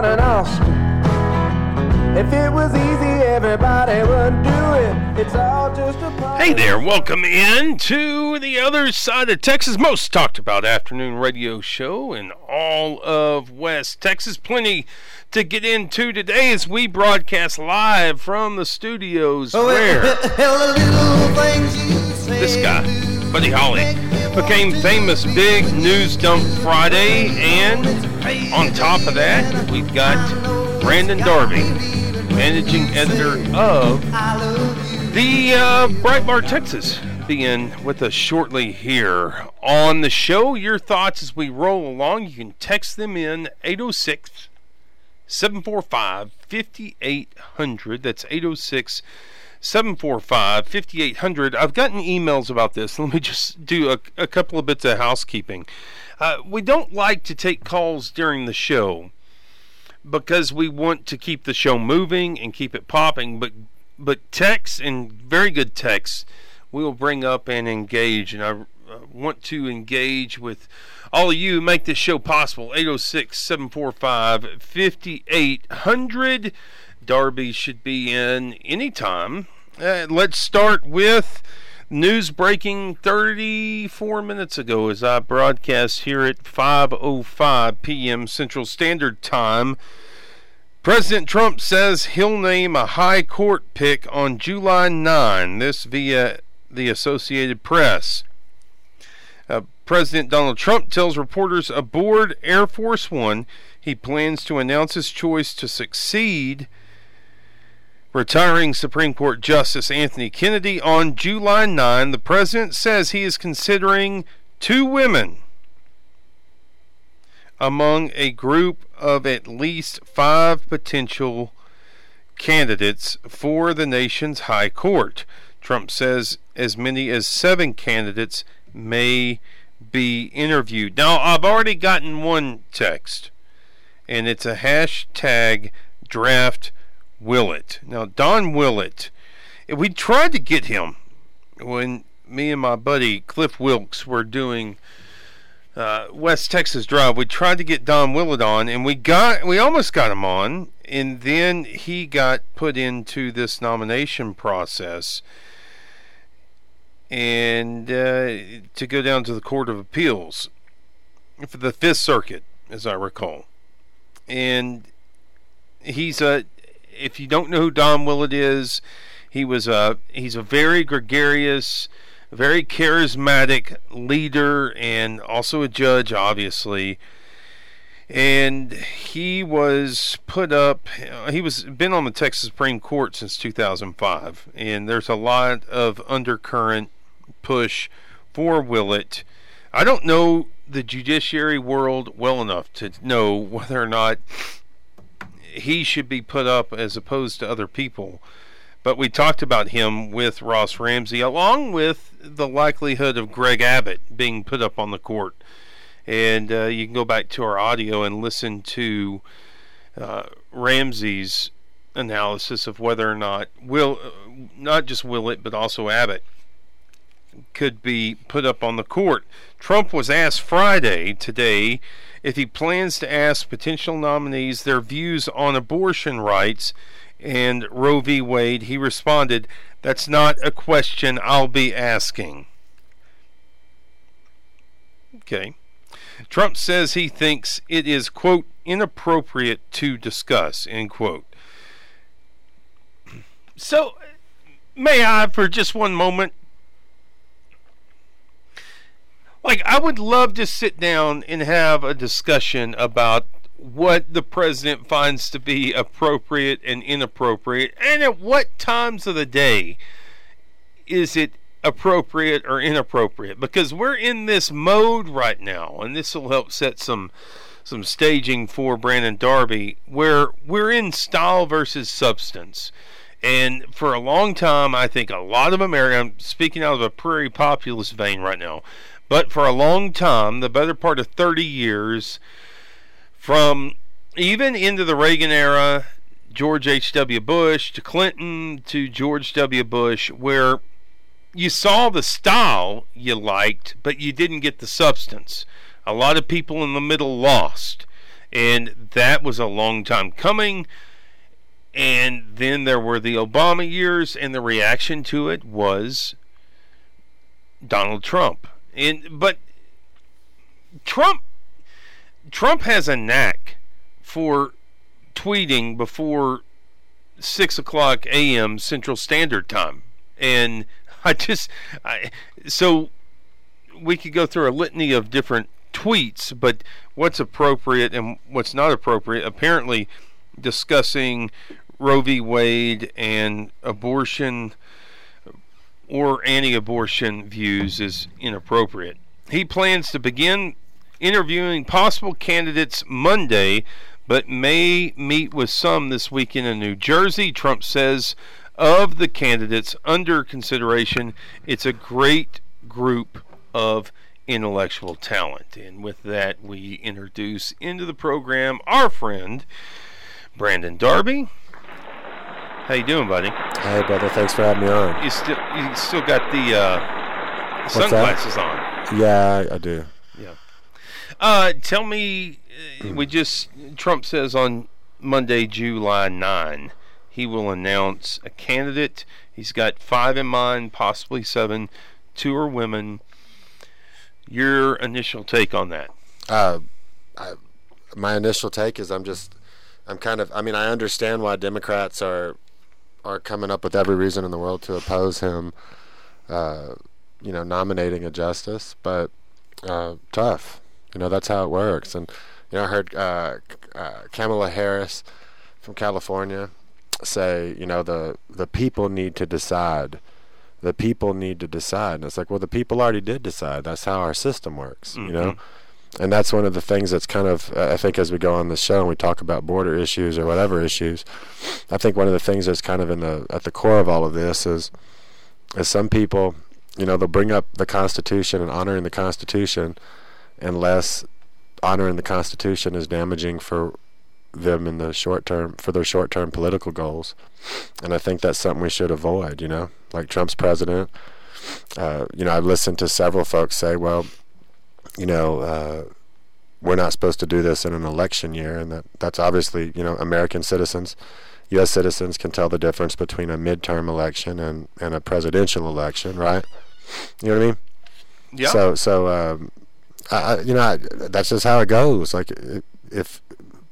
John and Austin. If it was easy, everybody would do it. It's all just a Hey there, welcome in to the other side of Texas, most talked about afternoon radio show in all of West Texas. Plenty to get into today as we broadcast live from the studios oh, where this guy, Buddy Holly, became famous Big News Dump Friday, and on top of that, we've got Brandon Darby, managing editor of the uh, Breitbart, Texas, being with us shortly here on the show. Your thoughts as we roll along, you can text them in 806 745 5800. That's 806 745 5800. I've gotten emails about this. Let me just do a, a couple of bits of housekeeping. Uh, we don't like to take calls during the show because we want to keep the show moving and keep it popping, but but texts and very good texts we will bring up and engage and I uh, want to engage with all of you make this show possible 806-745-5800 Darby should be in anytime uh, let's start with news breaking 34 minutes ago as I broadcast here at 5:05 p.m. Central Standard Time President Trump says he'll name a high court pick on July 9, this via the Associated Press. Uh, President Donald Trump tells reporters aboard Air Force One he plans to announce his choice to succeed retiring Supreme Court Justice Anthony Kennedy on July 9. The president says he is considering two women among a group of at least five potential candidates for the nation's high court. Trump says as many as seven candidates may be interviewed. Now, I've already gotten one text, and it's a hashtag draft Willett. Now, Don Willett, we tried to get him when me and my buddy Cliff Wilkes were doing uh, West Texas Drive. We tried to get Don Willett on, and we got we almost got him on, and then he got put into this nomination process, and uh, to go down to the Court of Appeals for the Fifth Circuit, as I recall, and he's a. If you don't know who Don Willett is, he was a he's a very gregarious very charismatic leader and also a judge, obviously. And he was put up. He was been on the Texas Supreme Court since 2005, and there's a lot of undercurrent push for Willett. I don't know the judiciary world well enough to know whether or not he should be put up as opposed to other people. But we talked about him with Ross Ramsey, along with the likelihood of Greg Abbott being put up on the court. And uh, you can go back to our audio and listen to uh, Ramsey's analysis of whether or not will uh, not just Willett but also Abbott could be put up on the court. Trump was asked Friday today if he plans to ask potential nominees their views on abortion rights and Roe v. Wade, he responded, That's not a question I'll be asking. Okay. Trump says he thinks it is, quote, inappropriate to discuss, end quote. So, may I, for just one moment, like, I would love to sit down and have a discussion about what the president finds to be appropriate and inappropriate, and at what times of the day is it appropriate or inappropriate? Because we're in this mode right now, and this will help set some some staging for Brandon Darby, where we're in style versus substance. And for a long time, I think a lot of America, I'm speaking out of a prairie populist vein right now, but for a long time, the better part of 30 years, from even into the Reagan era, George H.W. Bush to Clinton to George W. Bush, where you saw the style you liked, but you didn't get the substance. A lot of people in the middle lost. And that was a long time coming. And then there were the Obama years, and the reaction to it was Donald Trump. And but Trump Trump has a knack for tweeting before six o'clock a.m. Central Standard Time, and I just I, so we could go through a litany of different tweets, but what's appropriate and what's not appropriate. Apparently, discussing Roe v. Wade and abortion or anti-abortion views is inappropriate. He plans to begin interviewing possible candidates Monday, but may meet with some this weekend in New Jersey. Trump says of the candidates under consideration, it's a great group of intellectual talent. And with that, we introduce into the program our friend Brandon Darby. How you doing, buddy? Hey, brother. Thanks for having me on. You still you still got the uh, sunglasses on? Yeah, I, I do. Yeah. Uh, tell me, uh, we just Trump says on Monday, July 9, he will announce a candidate. He's got five in mind, possibly seven. Two are women. Your initial take on that? Uh, I, my initial take is I'm just, I'm kind of, I mean, I understand why Democrats are, are coming up with every reason in the world to oppose him, uh, you know, nominating a justice, but uh, tough. You know, that's how it works. And, you know, I heard uh, uh, Kamala Harris from California say, you know, the, the people need to decide the people need to decide. And it's like, well, the people already did decide. That's how our system works, mm-hmm. you know? And that's one of the things that's kind of, uh, I think, as we go on the show and we talk about border issues or whatever issues, I think one of the things that's kind of in the at the core of all of this is, is some people, you know, they'll bring up the Constitution and honoring the Constitution, unless honoring the Constitution is damaging for them in the short term for their short term political goals. And I think that's something we should avoid, you know, like Trump's president. Uh, you know, I've listened to several folks say, well, you know, uh, we're not supposed to do this in an election year, and that that's obviously, you know, American citizens, U.S. citizens can tell the difference between a midterm election and, and a presidential election, right? You know what I mean? Yeah. So, so, um, I, you know, I, that's just how it goes. Like, if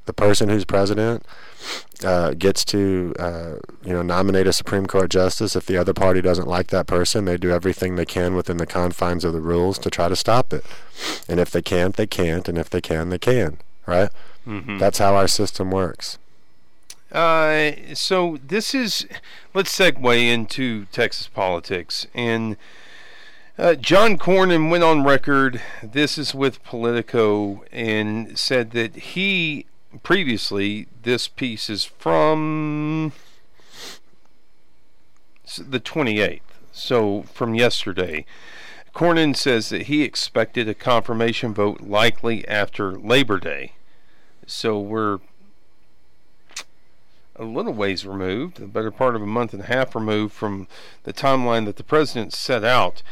the person who's president uh, gets to uh, you know nominate a Supreme Court justice. If the other party doesn't like that person, they do everything they can within the confines of the rules to try to stop it. And if they can't, they can't. And if they can, they can. Right? Mm-hmm. That's how our system works. Uh, so this is let's segue into Texas politics and. Uh, John Cornyn went on record, this is with Politico, and said that he previously, this piece is from the 28th, so from yesterday. Cornyn says that he expected a confirmation vote likely after Labor Day. So we're a little ways removed, the better part of a month and a half removed from the timeline that the president set out.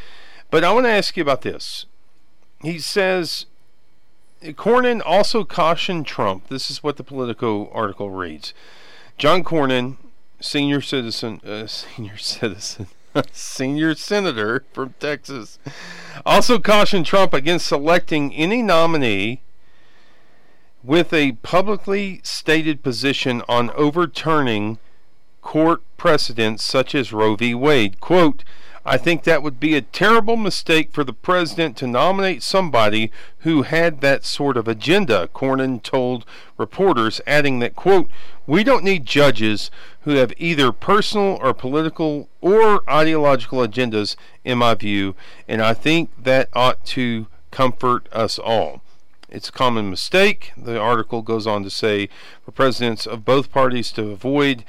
But I want to ask you about this. He says Cornyn also cautioned Trump. This is what the Politico article reads. John Cornyn, senior citizen, uh, senior citizen, senior senator from Texas, also cautioned Trump against selecting any nominee with a publicly stated position on overturning court precedents such as Roe v. Wade. Quote, I think that would be a terrible mistake for the president to nominate somebody who had that sort of agenda, Cornyn told reporters, adding that, quote, we don't need judges who have either personal or political or ideological agendas, in my view, and I think that ought to comfort us all. It's a common mistake, the article goes on to say, for presidents of both parties to avoid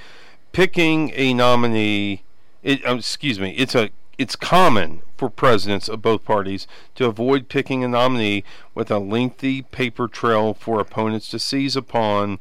picking a nominee. It, um, excuse me, it's a it's common for presidents of both parties to avoid picking a nominee with a lengthy paper trail for opponents to seize upon,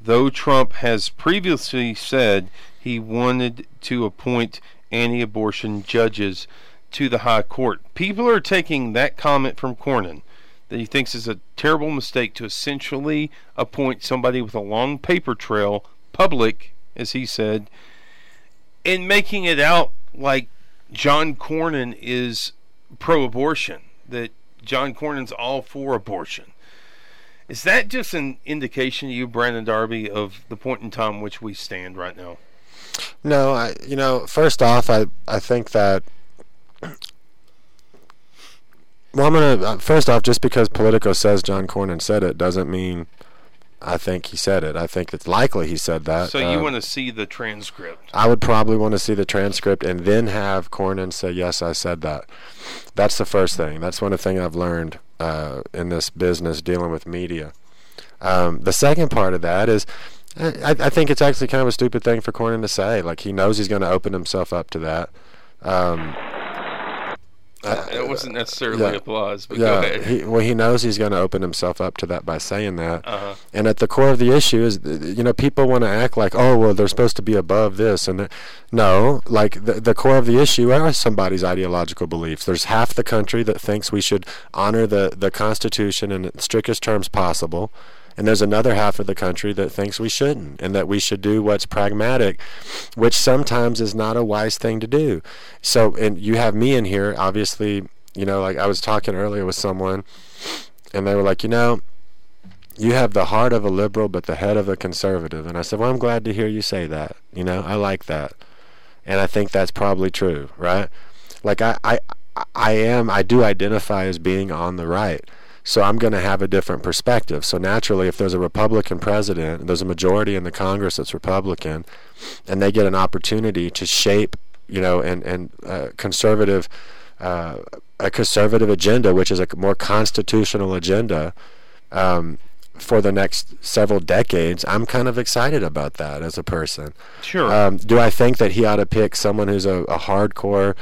though Trump has previously said he wanted to appoint anti abortion judges to the high court. People are taking that comment from Cornyn that he thinks is a terrible mistake to essentially appoint somebody with a long paper trail, public, as he said, and making it out like John Cornyn is pro abortion, that John Cornyn's all for abortion. Is that just an indication to you, Brandon Darby, of the point in time which we stand right now? No, I you know, first off, I I think that well, I'm gonna uh, first off, just because Politico says John Cornyn said it doesn't mean I think he said it. I think it's likely he said that. So you Uh, want to see the transcript? I would probably want to see the transcript and then have Cornyn say, "Yes, I said that." That's the first thing. That's one of the things I've learned uh, in this business dealing with media. Um, the second part of that is, I, I think it's actually kind of a stupid thing for Cornyn to say. Like he knows he's going to open himself up to that. Um, That wasn't necessarily yeah. applause, but go yeah, ahead. he, well, he knows he's going to open himself up to that by saying that. uh-huh. And at the core of the issue is, you know, people want to act like, oh, well, they're supposed to be above this, and no, like the the core of the issue are somebody's ideological beliefs. There's half the country that thinks we should honor the the Constitution in its strictest terms possible, and there's another half of the country that thinks we shouldn't, and that we should do what's pragmatic, which sometimes is not a wise thing to do. So, and you have me in here, obviously. You know, like I was talking earlier with someone, and they were like, you know you have the heart of a liberal but the head of a conservative and i said well i'm glad to hear you say that you know i like that and i think that's probably true right like i i i am i do identify as being on the right so i'm going to have a different perspective so naturally if there's a republican president and there's a majority in the congress that's republican and they get an opportunity to shape you know and and uh, conservative uh, a conservative agenda which is a more constitutional agenda um, for the next several decades, I'm kind of excited about that as a person. Sure. Um, do I think that he ought to pick someone who's a, a hardcore,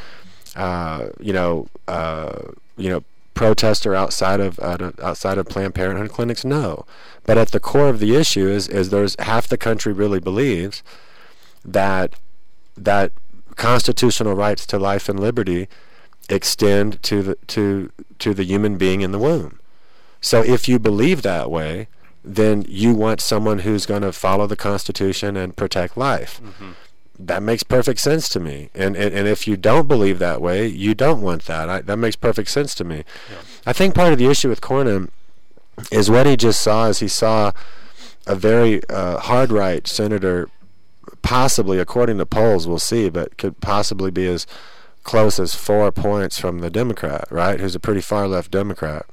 uh, you know, uh, you know, protester outside of of- outside of Planned Parenthood clinics? No. But at the core of the issue is is there's half the country really believes that that constitutional rights to life and liberty extend to the to to the human being in the womb. So if you believe that way, then you want someone who's going to follow the Constitution and protect life. Mm-hmm. That makes perfect sense to me. And, and and if you don't believe that way, you don't want that. I, that makes perfect sense to me. I think part of the issue with Cornyn is what he just saw is he saw a very uh, hard right senator, possibly according to polls, we'll see, but could possibly be as close as four points from the Democrat, right? Who's a pretty far left Democrat.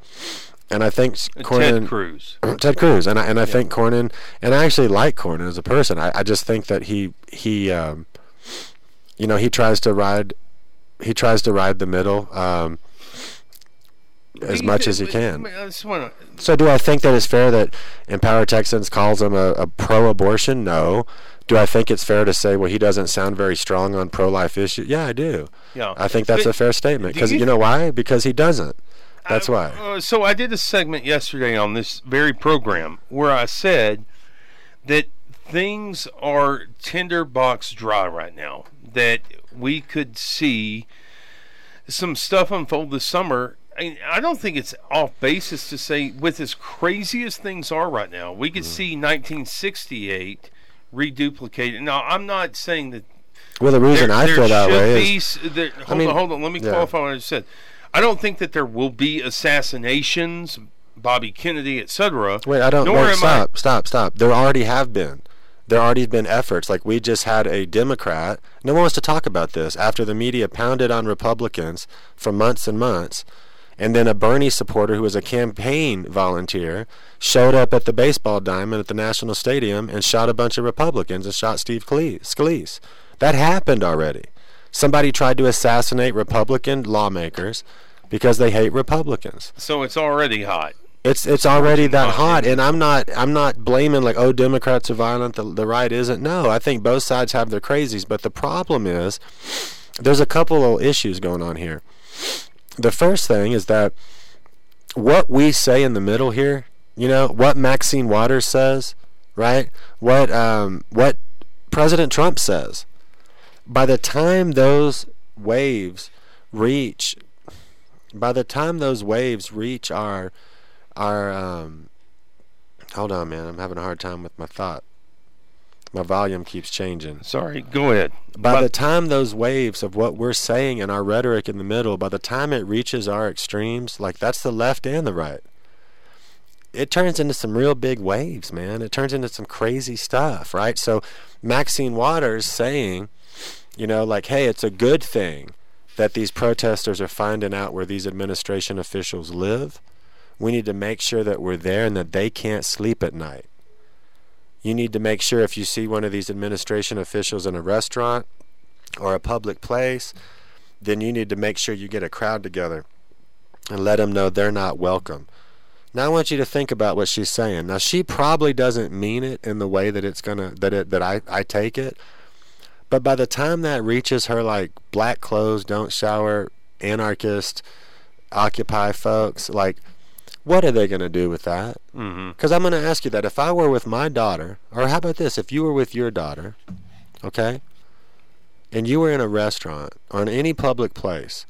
And I think Cornyn, Ted Cruz. Ted Cruz, and I, and I think Cornyn, and I actually like Cornyn as a person. I, I just think that he he, um, you know, he tries to ride, he tries to ride the middle um, as much as he can. Want to. So do I think that it's fair that Empower Texans calls him a, a pro-abortion? No. Do I think it's fair to say, well, he doesn't sound very strong on pro-life issues? Yeah, I do. Yeah. I think that's But a fair statement because you you know why? Because he doesn't. That's I- why. uh, so I did a segment yesterday on this very program where I said that things are tinderbox dry right now. That we could see some stuff unfold this summer. I, I don't think it's off basis to say, with as crazy as things are right now, we Mm. could see 1968 reduplicated. Now, I'm not saying that Well, the reason there, I there feel that way be, is there, hold mean, on, hold on. Let me yeah. qualify what I just said. I don't think that there will be assassinations, Bobby Kennedy, etc. Wait, I don't. Nor Wait, stop, stop, stop. There already have been. There already been efforts. Like we just had a Democrat. No one wants to talk about this after the media pounded on Republicans for months and months, and then a Bernie supporter who was a campaign volunteer showed up at the baseball diamond at the National Stadium and shot a bunch of Republicans and shot Steve Scalise. That happened already. Somebody tried to assassinate Republican lawmakers because they hate Republicans. So it's already hot. it's it's already that hot. and i'm not i'm not blaming like oh democrats are violent the, the right isn't. No i think both sides have their crazies but the problem is there's a couple of issues going on here. The first thing is that what we say in the middle here you know what maxine waters says right? What um what president trump says by the time those waves reach by the time those waves reach our our um, hold on, man, I'm having a hard time with my thought. My volume keeps changing. Sorry, go ahead. By But- the time those waves of what we're saying and our rhetoric in the middle, by the time it reaches our extremes, like that's the left and the right, it turns into some real big waves, man. It turns into some crazy stuff, right? So Maxine Waters saying, you know, like, hey, it's a good thing that these protesters are finding out where these administration officials live. We need to make sure that we're there and that they can't sleep at night. You need to make sure if you see one of these administration officials in a restaurant or a public place, then you need to make sure you get a crowd together and let them know they're not welcome. Now I want you to think about what she's saying. Now she probably doesn't mean it in the way that it's gonna that it that I, I take it. But by the time that reaches her like black clothes, don't shower, anarchist, occupy folks, like what are they gonna do with that? Mm-hmm. Because I'm going to ask you that if I were with my daughter, or how about this? If you were with your daughter, okay, and you were in a restaurant or in any public place,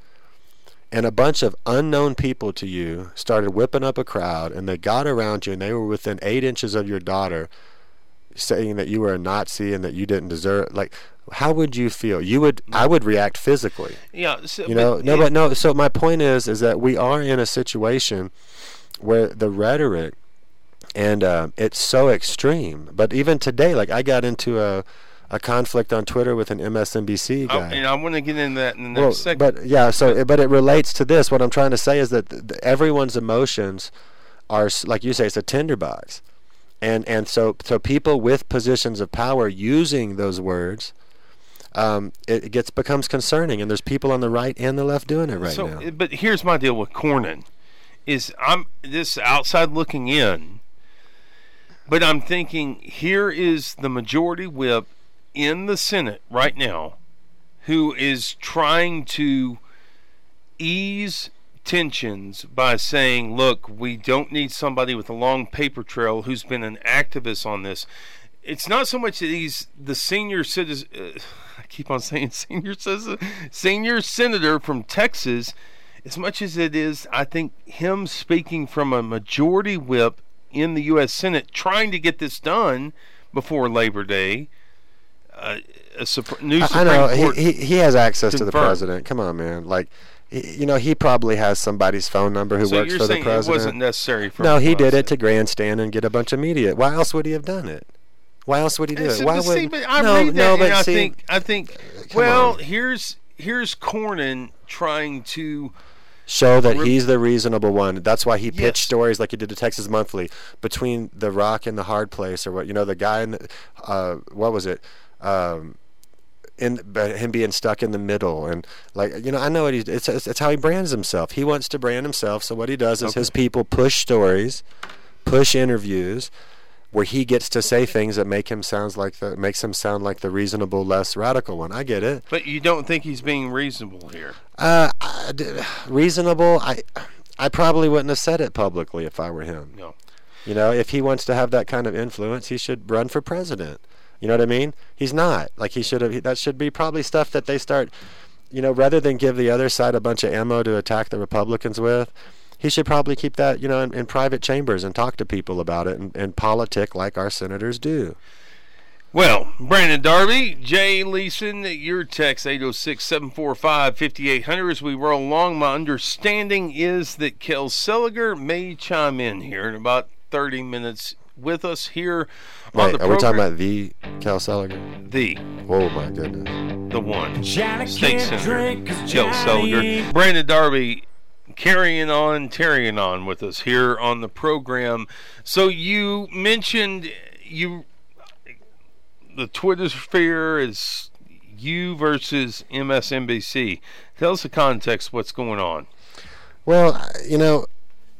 and a bunch of unknown people to you started whipping up a crowd, and they got around you, and they were within eight inches of your daughter, saying that you were a Nazi and that you didn't deserve, like, how would you feel? You would, I would react physically. yeah, so, You know, no, it- but no. So my point is, is that we are in a situation where the rhetoric and uh, it's so extreme. But even today, like I got into a a conflict on Twitter with an MSNBC I- guy. and I want to get into that in the next well, segment. but yeah, so it- but it relates to this. What I'm trying to say is that th- th- everyone's emotions are, like you say, it's a tinderbox, and and so so people with positions of power using those words. Um, it, it gets becomes concerning, and there's people on the right and the left doing it right so, now. but here's my deal with Cornyn, is I'm this outside looking in, but I'm thinking here is the majority whip in the Senate right now, who is trying to ease tensions by saying, look, we don't need somebody with a long paper trail who's been an activist on this. It's not so much that he's the senior citizen. Uh, keep on saying senior citizen, senior senator from Texas, as much as it is, I think him speaking from a majority whip in the U.S. Senate, trying to get this done before Labor Day. Uh, a Sup- new I, I know Court. he, he he has access to the president. Come on, man. Like, you know, he probably has somebody's phone number who so works for the saying it wasn't president. necessary for No, he did it to grandstand and get a bunch of media. Why else would he have done it? Why else would he do it? Why would see, I no, read that no, but and I see, think I think come well on. here's here's Cornyn trying to show that he's the reasonable one. That's why he pitched Yes. stories like he did to Texas Monthly between the rock and the hard place, or what you know, the guy in the, uh, what was it? Um, in but him being stuck in the middle and like you know I know what he's it's, it's it's how he brands himself. He wants to brand himself. So what he does is his people push stories, push interviews where he gets to say things that make him sounds like the makes him sound like the reasonable, less radical one. I get it. but you don't think he's being reasonable here. Uh, I reasonable. I, I probably wouldn't have said it publicly if I were him. No. You know, if he wants to have that kind of influence, he should run for president. You know what I mean? He's not. Like he should have. That should be probably stuff that they start. You know, rather than give the other side a bunch of ammo to attack the Republicans with, he should probably keep that, you know, in, in private chambers and talk to people about it and, and politic like our senators do. Well, Brandon Darby, Jay Leeson, your text 806 745 5800 as we roll along. My understanding is that Kel Seliger may chime in here in about 30 minutes with us here on Wait, the are we talking about the Cal Seliger? the Oh my goodness. the one Johnny state senator drink 'cause Kel Johnny Seliger. Brandon Darby carrying on, carrying on with us here on the program. So you mentioned you the Twitter sphere is you versus MSNBC. Tell us the context. What's going on? Well, you know,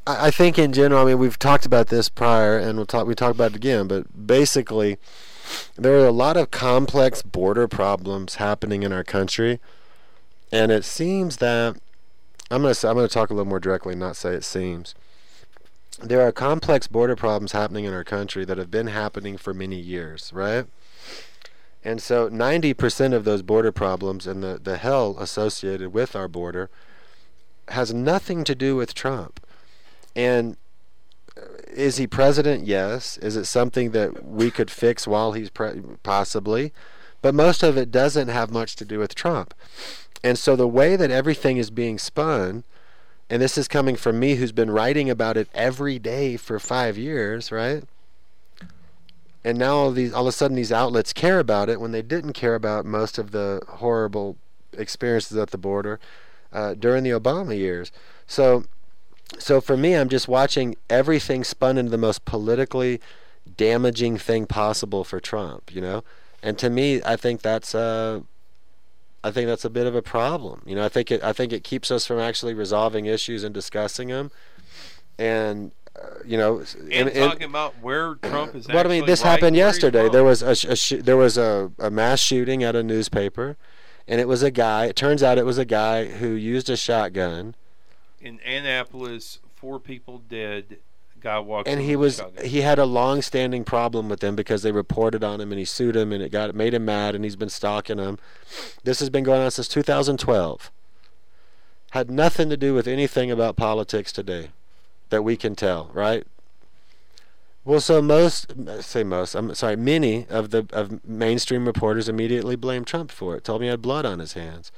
I, think in general, I mean, we've talked about this prior, and we'll talk. We talk about it again, but basically, there are a lot of complex border problems happening in our country, and it seems that I'm gonna I'm gonna talk a little more directly, not say it seems. There are complex border problems happening in our country that have been happening for many years, right? And so 90% of those border problems and the, the hell associated with our border has nothing to do with Trump. And uh, is he president? Yes. Is it something that we could fix while he's pre- possibly? But most of it doesn't have much to do with Trump. And so the way that everything is being spun, and this is coming from me who's been writing about it every day for five years, right? And now all these all of a sudden these outlets care about it when they didn't care about most of the horrible experiences at the border uh, during the Obama years. So so for me, I'm just watching everything spun into the most politically damaging thing possible for Trump, you know. And to me, I think that's uh, I think that's a bit of a problem. You know, I think it I think it keeps us from actually resolving issues and discussing them. And uh, you know, And, and- and- talking about where Trump is. well, I mean, this right happened yesterday. There was a, a sh- there was a, a mass shooting at a newspaper, and it was a guy. It turns out it was a guy who used a shotgun, in Annapolis, four people dead. Guy walks. and he was shotgun. he had a long-standing problem with them because they reported on him and he sued him and it got made him mad and he's been stalking them. This has been going on since 2012. Had nothing to do with anything about politics today, that we can tell, right? Well, so most say most. I'm sorry, many of the of mainstream reporters immediately blamed Trump for it. Told me he had blood on his hands.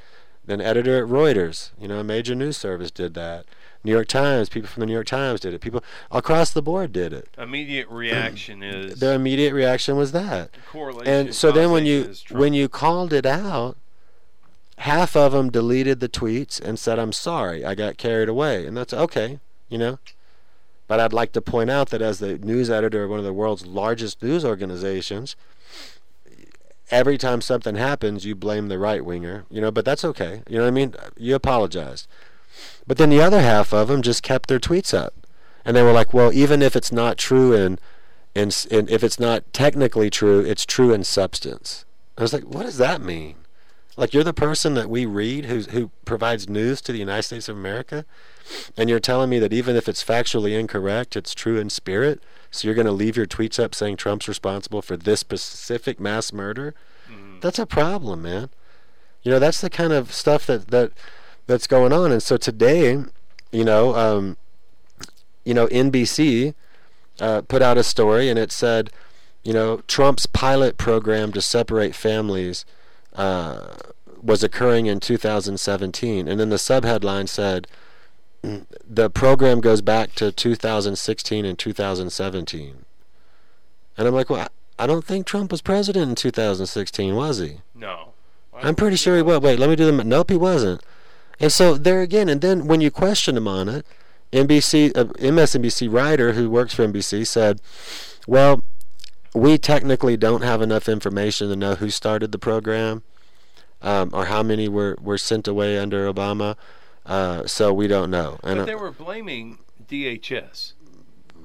Then editor at Reuters, you know, a major news service, did that. New York Times, people from the New York Times did it. People across the board did it. Immediate reaction is Their immediate reaction was that. correlation. And so then when you causation is Trump. when you called it out, half of them deleted the tweets and said, "I'm sorry, I got carried away," and that's okay, you know. But I'd like to point out that as the news editor of one of the world's largest news organizations, every time something happens, you blame the right winger, you know. But that's okay, you know what I mean. You apologized. But then the other half of them just kept their tweets up, and they were like, "Well, even if it's not true in, in, s- in if it's not technically true, it's true in substance." I was like, "What does that mean?" Like you're the person that we read who who provides news to the United States of America, and you're telling me that even if it's factually incorrect, it's true in spirit. So you're going to leave your tweets up saying Trump's responsible for this specific mass murder? Mm. That's a problem, man. You know, that's the kind of stuff that that that's going on. And so today, you know, um, you know, NBC uh, put out a story, and it said, you know, Trump's pilot program to separate families uh, was occurring in 2017, and then the subheadline said. "Mm, The program goes back to 2016 and 2017. And I'm like, well, I I don't think Trump was president in 2016, was he? no. I'm pretty sure he was. Wait, let me do the. Nope, he wasn't. And so there again, and then when you question him on it, NBC, uh, MSNBC writer who works for NBC said, "Well, we technically don't have enough information to know who started the program, um, or how many were were sent away under Obama, uh, so we don't know." And But uh, they were blaming DHS.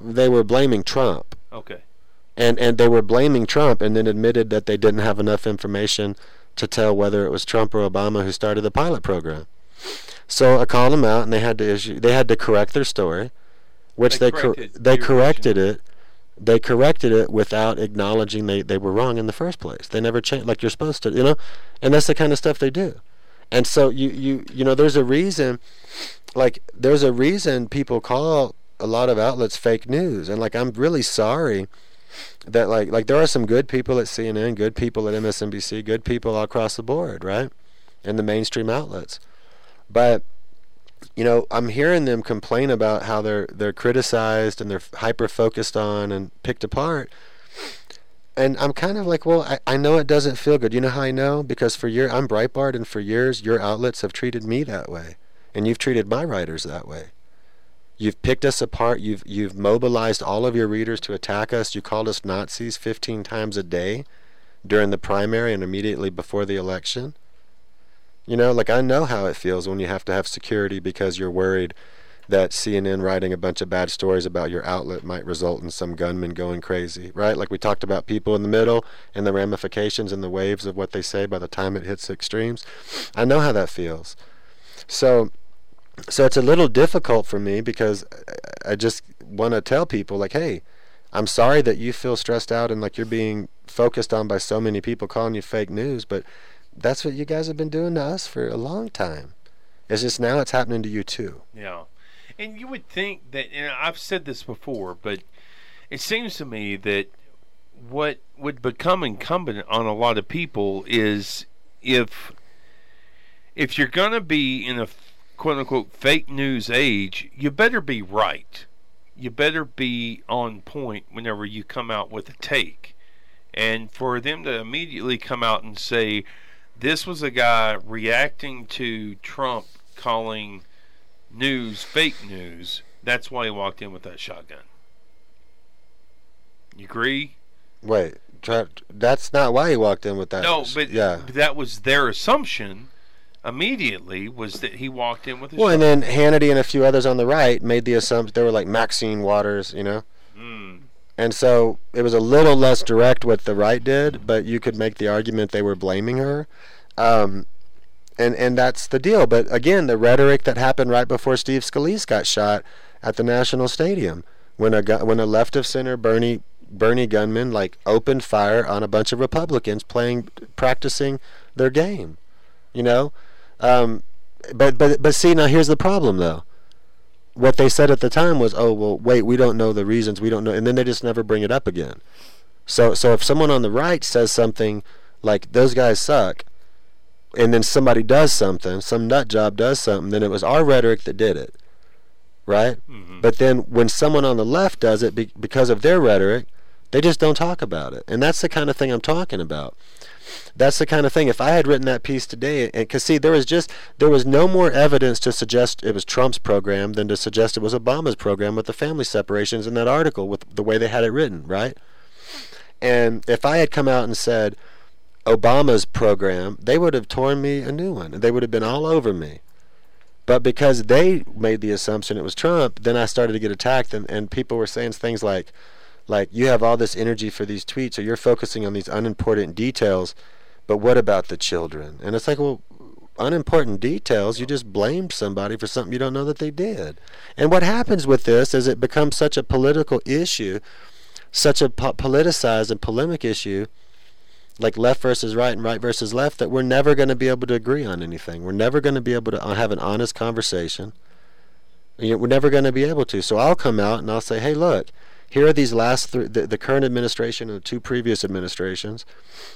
they were blaming Trump. Okay. and and they were blaming Trump, and then admitted that they didn't have enough information to tell whether it was Trump or Obama who started the pilot program. So I called them out, and they had to issue they had to correct their story, which They they cor- corrected they corrected it. They corrected it without acknowledging they, they were wrong in the first place. They never changed like you're supposed to, you know, and that's the kind of stuff they do. And so you you you know there's a reason, like there's a reason people call a lot of outlets fake news, and like I'm really sorry that like like there are some good people at CNN, good people at MSNBC, good people all across the board, right? In the mainstream outlets. But you know, I'm hearing them complain about how they're they're criticized and they're hyper focused on and picked apart. And I'm kind of like, well, I, I know it doesn't feel good. You know how I know? Because for year I'm Breitbart and for years your outlets have treated me that way. And you've treated my writers that way. You've picked us apart. You've you've mobilized all of your readers to attack us. You called us Nazis 15 times a day during the primary and immediately before the election. You know, like I know how it feels when you have to have security because you're worried that CNN writing a bunch of bad stories about your outlet might result in some gunman going crazy, right? Like we talked about people in the middle and the ramifications and the waves of what they say by the time it hits extremes. I know how that feels. So so it's a little difficult for me because I- just want to tell people like, hey, I'm sorry that you feel stressed out and like you're being focused on by so many people calling you fake news, but that's what you guys have been doing to us for a long time. It's just now it's happening to you too. Yeah. And you would think that, and I've said this before, but it seems to me that what would become incumbent on a lot of people is if if you're going to be in a quote unquote fake news age, you better be right. You better be on point whenever you come out with a take. And for them to immediately come out and say, this was a guy reacting to Trump calling news fake news, that's why he walked in with that shotgun. You agree? Wait, that's not why he walked in with that. No, but yeah. that was their assumption immediately was that he walked in with a Well, and then Hannity and a few others on the right made the assumption they were like Maxine Waters, you know. And so it was a little less direct what the right did, but you could make the argument they were blaming her. Um, and and that's the deal. But again, the rhetoric that happened right before Steve Scalise got shot at the National Stadium, when a gu- when a left of center Bernie Bernie gunman like opened fire on a bunch of Republicans playing practicing their game, you know. Um, but but but see now here's the problem though what they said at the time was, "Oh, well, wait, we don't know the reasons. We don't know," and then they just never bring it up again. So, so if someone on the right says something like "those guys suck," and then somebody does something, some nut job does something, then it was our rhetoric that did it, right? Mhm. But then when someone on the left does it be- because of their rhetoric, they just don't talk about it, and that's the kind of thing I'm talking about that's the kind of thing. If i had written that piece today and because see there was just there was no more evidence to suggest it was trump's program than to suggest it was obama's program with the family separations in that article with the way they had it written right? And if i had come out and said obama's program they would have torn me a new one. And they would have been all over me. But because they made the assumption it was trump then i started to get attacked and, and people were saying things like like you have all this energy for these tweets or you're focusing on these unimportant details but what about the children? And it's like well unimportant details you just blamed somebody for something you don't know that they did. And what happens with this is it becomes such a political issue such a po- politicized and polemic issue like left versus right and right versus left that we're never going to be able to agree on anything. We're never going to be able to uh, have an honest conversation. We're never going to be able to. So i'll come out and i'll say hey look here are these last th- the, the current administration and the two previous administrations.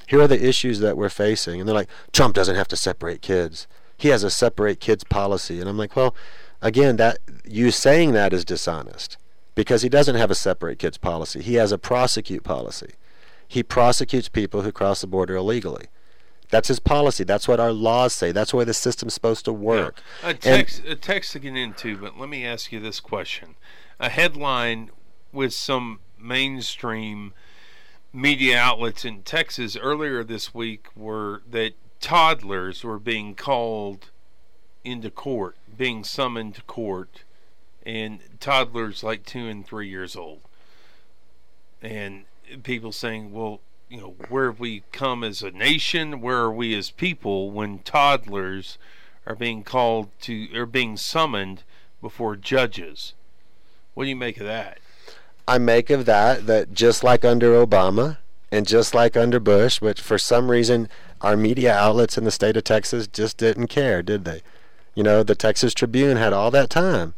Here are the issues that we're facing. And they're like trump doesn't have to separate kids. He has a separate kids policy. And i'm like well again that you saying that is dishonest because he doesn't have a separate kids policy. He has a prosecute policy. He prosecutes people who cross the border illegally. That's his policy. That's what our laws say. That's the way the system's supposed to work. A text, a text to get into, but let me ask you this question: A headline with some mainstream media outlets in Texas earlier this week were that toddlers were being called into court, being summoned to court, and toddlers like two and three years old, and people saying, "Well." You know, where have we come as a nation? Where are we as people when toddlers are being called to are being summoned before judges. What do you make of that? I make of that that just like under Obama and just like under Bush, which for some reason our media outlets in the state of Texas just didn't care, did they? You know, the Texas Tribune had all that time.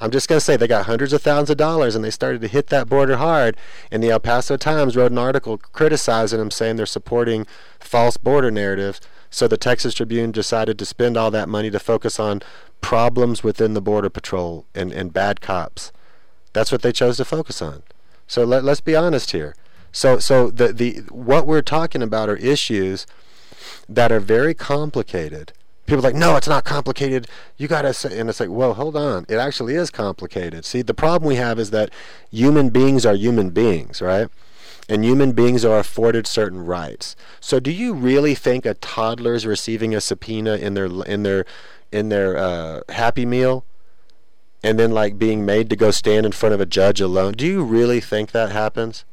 I'm just going to say they got hundreds of thousands of dollars and they started to hit that border hard. And the El Paso Times wrote an article criticizing them, saying they're supporting false border narratives. So the Texas Tribune decided to spend all that money to focus on problems within the Border Patrol and, and bad cops. That's what they chose to focus on. So let, let's be honest here. So so the the what we're talking about are issues that are very complicated. People are like, no, it's not complicated. You gotta say, and it's like, well, hold on, it actually is complicated. See, the problem we have is that human beings are human beings, right? And human beings are afforded certain rights. So, do you really think a toddler is receiving a subpoena in their in their in their uh, Happy Meal? And then like being made to go stand in front of a judge alone. Do you really think that happens?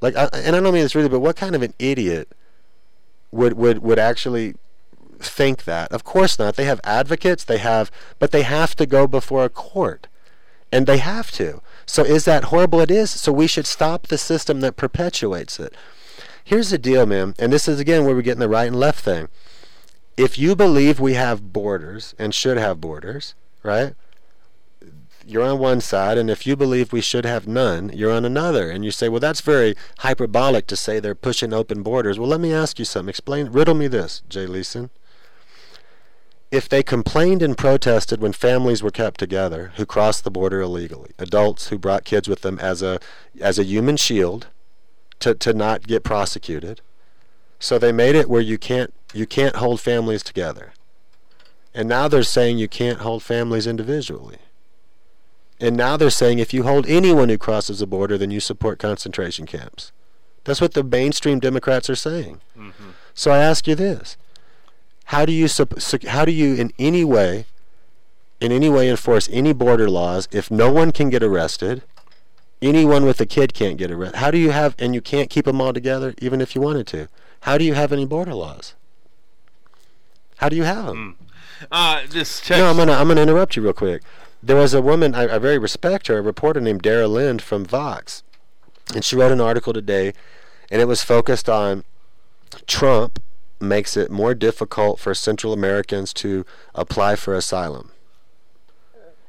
Like, I, and I don't mean this really, but what kind of an idiot would would would actually think that? Of course not. They have advocates. They have, but they have to go before a court, and they have to. So is that horrible? It is. So we should stop the system that perpetuates it. Here's the deal, man, and this is again where we get in the right and left thing. If you believe we have borders and should have borders, right? you're on one side, and if you believe we should have none, you're on another. And you say, well, that's very hyperbolic to say they're pushing open borders. Well, let me ask you something. Explain, riddle me this, Jay Leeson. If they complained and protested when families were kept together who crossed the border illegally, adults who brought kids with them as a as a human shield to, to not get prosecuted, so they made it where you can't you can't hold families together. And now they're saying you can't hold families individually. And now they're saying if you hold anyone who crosses the border, then you support concentration camps. That's what the mainstream Democrats are saying. Mm-hmm. So I ask you this: How do you how do you in any way, in any way enforce any border laws if no one can get arrested? Anyone with a kid can't get arrested. How do you have and you can't keep them all together even if you wanted to? How do you have any border laws? How do you have them? Mm. Uh, this text- no, I'm gonna I'm gonna interrupt you real quick. There was a woman I, I very respect her, a reporter named Dara Lind from Vox, and she wrote an article today, and it was focused on Trump makes it more difficult for Central Americans to apply for asylum.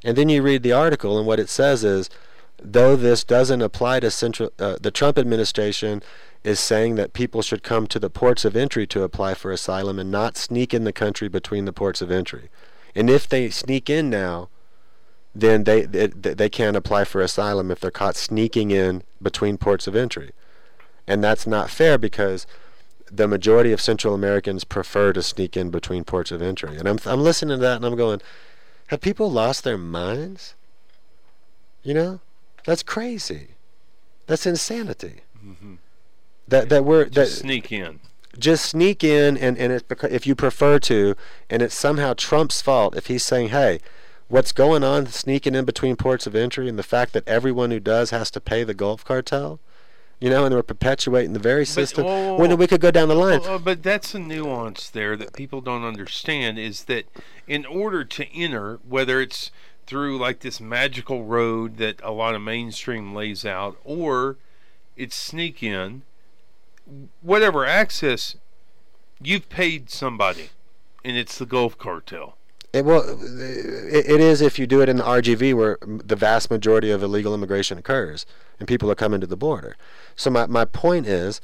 And then you read the article, and what it says is, though this doesn't apply to Central, uh, the Trump administration is saying that people should come to the ports of entry to apply for asylum and not sneak in the country between the ports of entry. And if they sneak in now, then they, they they can't apply for asylum if they're caught sneaking in between ports of entry, and that's not fair because the majority of Central Americans prefer to sneak in between ports of entry. And I'm I'm listening to that and I'm going, have people lost their minds? You know, that's crazy. That's insanity. Mm-hmm. That that we're that sneak in. Just sneak in, and and it's because if you prefer to, and it's somehow Trump's fault if he's saying, hey what's going on sneaking in between ports of entry and the fact that everyone who does has to pay the Gulf cartel. You know, and we're perpetuating the very system. But, oh, when oh. we could go down the line. Oh, oh, but that's a nuance there that people don't understand is that in order to enter, whether it's through like this magical road that a lot of mainstream lays out, or it's sneak in, whatever access, you've paid somebody, and it's the Gulf cartel. It, well, it, it is if you do it in the RGV where the vast majority of illegal immigration occurs and people are coming to the border. So my, my point is,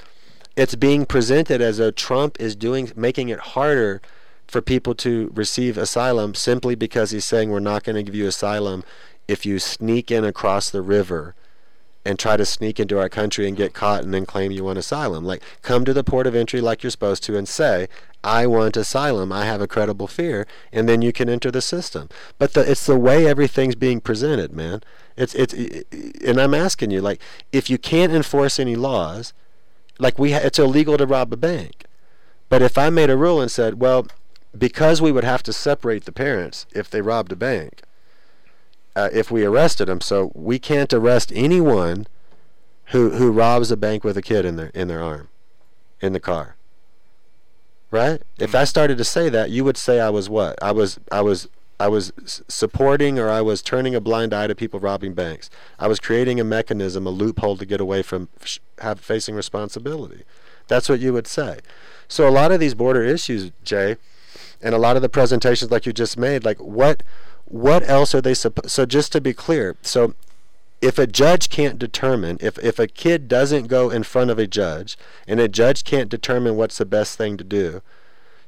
it's being presented as though Trump is doing making it harder for people to receive asylum simply because he's saying we're not going to give you asylum if you sneak in across the river and try to sneak into our country and get caught and then claim you want asylum. Like, come to the port of entry like you're supposed to and say, I want asylum. I have a credible fear, and then you can enter the system. But the, it's the way everything's being presented, man. It's it's, and I'm asking you, like, if you can't enforce any laws, like we, ha- it's illegal to rob a bank. But if I made a rule and said, well, because we would have to separate the parents if they robbed a bank, uh, if we arrested them. So we can't arrest anyone who who robs a bank with a kid in their in their arm, in the car. Right? If I started to say that, you would say I was what? I was I was I was supporting or I was turning a blind eye to people robbing banks. I was creating a mechanism, a loophole to get away from sh- have facing responsibility. That's what you would say. So a lot of these border issues, Jay, and a lot of the presentations like you just made, like what what else are they supposed? So just to be clear, so if a judge can't determine if if a kid doesn't go in front of a judge and a judge can't determine what's the best thing to do,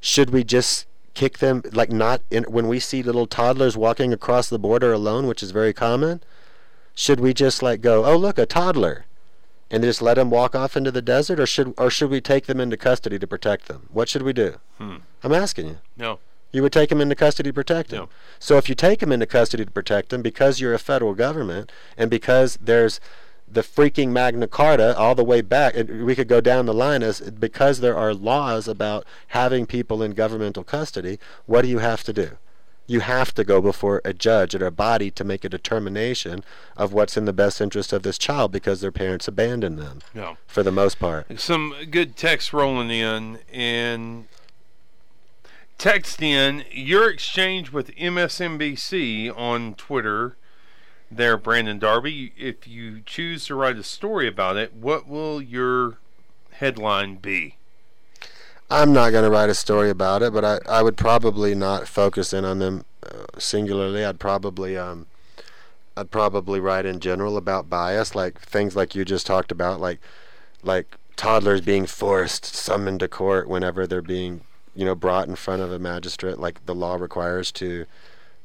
should we just kick them like not in, when we see little toddlers walking across the border alone, which is very common? Should we just like go, oh look, a toddler, and just let them walk off into the desert, or should or should we take them into custody to protect them? What should we do? Hmm. I'm asking you. No. You would take him into custody to protect him. No. So if you take him into custody to protect him because you're a federal government and because there's the freaking Magna Carta all the way back, we could go down the line as because there are laws about having people in governmental custody, what do you have to do? You have to go before a judge or a body to make a determination of what's in the best interest of this child because their parents abandoned them. Yeah. For the most part. Some good text rolling in, and Text in your exchange with MSNBC on Twitter there, Brandon Darby. If you choose to write a story about it, what will your headline be? I'm not going to write a story about it, but I, I would probably not focus in on them uh, singularly. I'd probably um, I'd probably write in general about bias, like things like you just talked about, like like toddlers being forced summoned to court whenever they're being you know brought in front of a magistrate, like the law requires to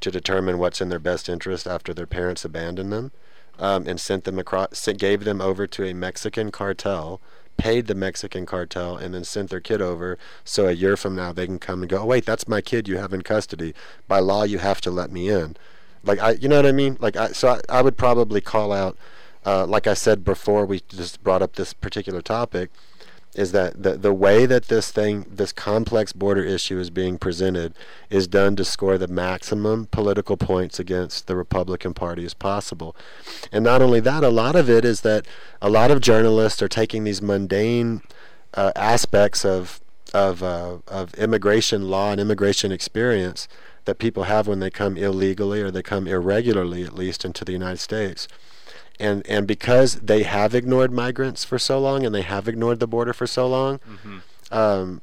to determine what's in their best interest after their parents abandoned them, um, and sent them across, gave them over to a Mexican cartel paid the Mexican cartel and then sent their kid over so a year from now they can come and go, oh, wait, that's my kid you have in custody. By law, you have to let me in. Like, I, you know what I mean? Like, I, so I, I would probably call out, uh, like I said before we just brought up this particular topic, is that the the way that this thing, this complex border issue is being presented, is done to score the maximum political points against the Republican Party as possible. And not only that, a lot of it is that a lot of journalists are taking these mundane uh, aspects of of uh, of immigration law and immigration experience that people have when they come illegally or they come irregularly, at least, into the United States and and because they have ignored migrants for so long and they have ignored the border for so long, mm-hmm. um,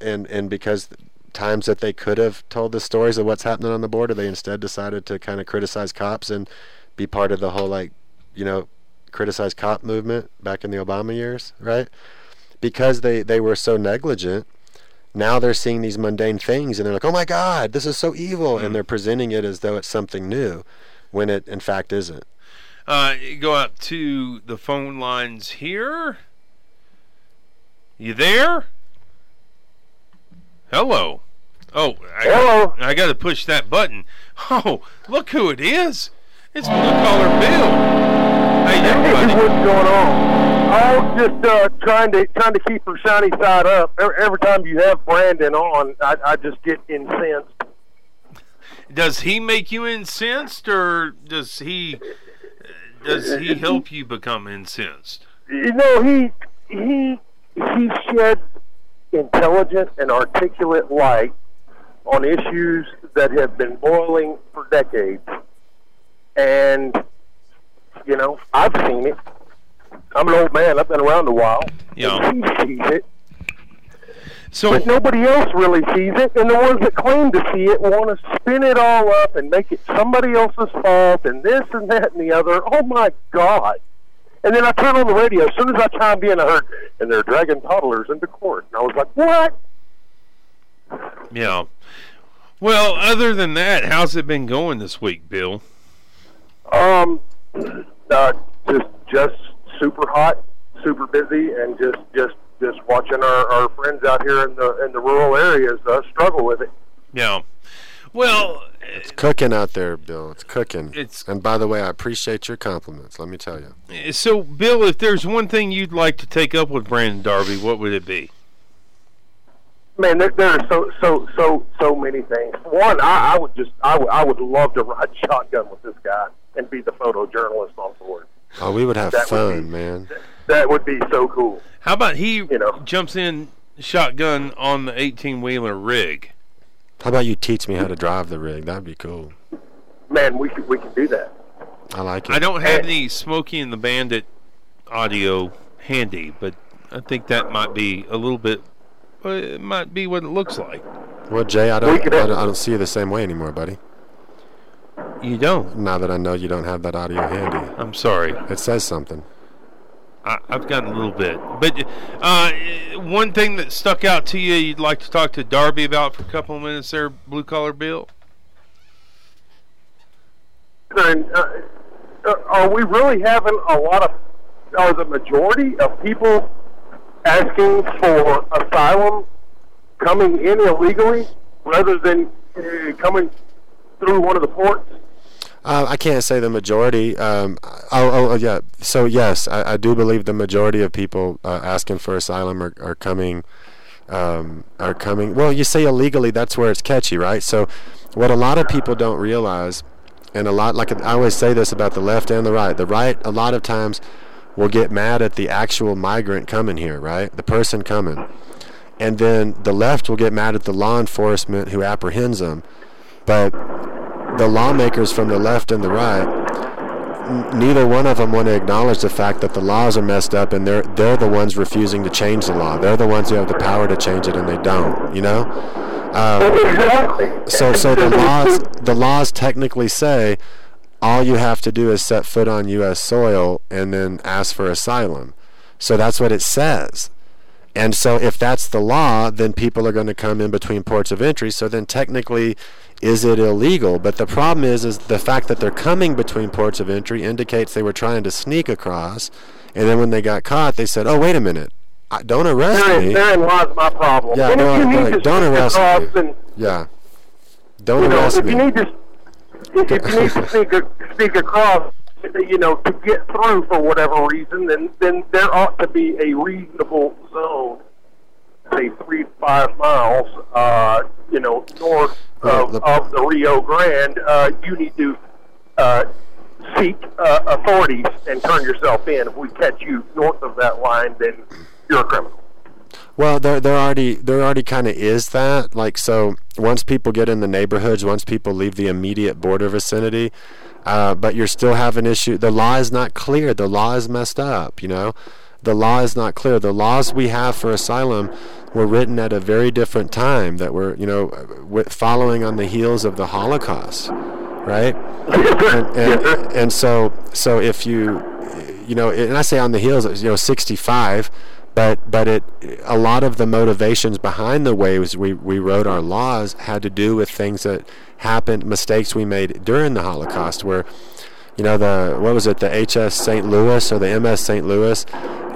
and and because times that they could have told the stories of what's happening on the border, they instead decided to kind of criticize cops and be part of the whole like, you know, criticize cop movement back in the Obama years, right? Because they they were so negligent. Now they're seeing these mundane things and they're like, "Oh my God, this is so evil," mm-hmm. and they're presenting it as though it's something new, when it in fact isn't. Uh, go out to the phone lines here. You there? Hello. Oh, I hello. Got, I got to push that button. Oh, look who it is. It's Blue Collar Bill. Hey, doing, buddy? What's going on? I'm just uh, trying to trying to keep her shiny side up. Every, every time you have Brandon on, I, I just get incensed. Does he make you incensed, or does he does he help you become incensed? You know, he he he sheds intelligent and articulate light on issues that have been boiling for decades. And you know, I've seen it. I'm an old man. I've been around a while. Yeah. He sees it. So, but nobody else really sees it, and the ones that claim to see it want to spin it all up and make it somebody else's fault, and this and that and the other. Oh my God! And then I turn on the radio. As soon as I chimed in, I heard, and they're dragging toddlers into court, and I was like, what? Yeah. Well, other than that, how's it been going this week, Bill? Um, uh, just just super hot, super busy, and just just just watching our, our friends out here in the in the rural areas uh, struggle with it. Yeah. Well, it's cooking out there, Bill. It's cooking. It's and by the way, I appreciate your compliments. Let me tell you. So, Bill, if there's one thing you'd like to take up with Brandon Darby, what would it be? Man, there, there are so so so so many things. One, I, I would just I would I would love to ride shotgun with this guy and be the photojournalist on board. Oh, we would have that fun, would be, man. That would be so cool. How about he you know, jumps in shotgun on the 18 wheeler rig? How about you teach me how to drive the rig? That'd be cool. Man, we could we could do that. I like it. I don't have any Smokey and the Bandit audio handy, but I think that might be a little bit. it might be what it looks like. Well, Jay, I don't, I don't, I don't see you the same way anymore, buddy. You don't. Now that I know you don't have that audio handy. I'm sorry. It says something. I, have got a little bit. But uh, one thing that stuck out to you, you'd like to talk to Darby about for a couple of minutes there, Blue Collar Bill? Uh, uh, are we really having a lot of, are the majority of people asking for asylum coming in illegally rather than uh, coming through one of the ports? Uh, I can't say the majority. Um, oh, oh, yeah. So yes, I, I, do believe the majority of people uh, asking for asylum are, are coming. Um, are coming. Well, you say illegally. That's where it's catchy, right? So, what a lot of people don't realize, and a lot like I always say this about the left and the right. The right, a lot of times, will get mad at the actual migrant coming here, right? The person coming, and then the left will get mad at the law enforcement who apprehends them. But the lawmakers from the left and the right, neither one of them want to acknowledge the fact that the laws are messed up, and they're they're the ones refusing to change the law. They're the ones who have the power to change it, and they don't. You know. Um, so so the laws the laws technically say all you have to do is set foot on U.S. soil and then ask for asylum. So that's what it says. And so if that's the law, then people are going to come in between ports of entry. So then technically, is it illegal? But the problem is, is the fact that they're coming between ports of entry indicates they were trying to sneak across. And then when they got caught, they said, "Oh, wait a minute, I, don't arrest Therein, me." therein lies my problem. Yeah, no, if you no, need to don't arrest me. and Yeah, don't you know, arrest if me. you need to, if you need to sneak, a- sneak across, you know, to get through for whatever reason, then then there ought to be a reasonable zone, say three five miles, uh, you know, north of, the- of the Rio Grande. Uh, you need to uh, seek uh, authorities and turn yourself in. If we catch you north of that line, then you're a criminal. Well, there there already there already kind of is that. Like so, once people get in the neighborhoods, once people leave the immediate border vicinity, uh, but you're still having issue. The law is not clear. The law is messed up. You know, the law is not clear. The laws we have for asylum were written at a very different time. That were you know, following on the heels of the Holocaust, right? and, and, and so so if you you know and I say on the heels you know 65 but but it a lot of the motivations behind the ways we, we wrote our laws had to do with things that happened mistakes we made during the Holocaust where you know the what was it the HS St. Louis or the MS St. Louis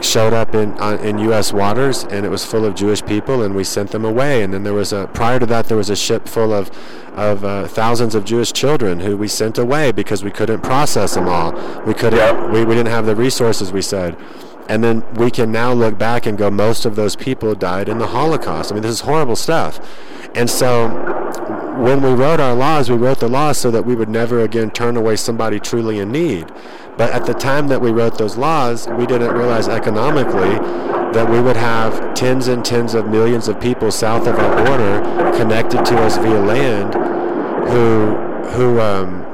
showed up in on, in U.S. waters and it was full of Jewish people and we sent them away and then there was a prior to that there was a ship full of of uh, thousands of Jewish children who we sent away because we couldn't process them all we couldn't we, we didn't have the resources we said and then we can now look back and go most of those people died in the Holocaust I mean this is horrible stuff and so when we wrote our laws, we wrote the laws so that we would never again turn away somebody truly in need. But at the time that we wrote those laws, we didn't realize economically that we would have tens and tens of millions of people south of our border connected to us via land who who um,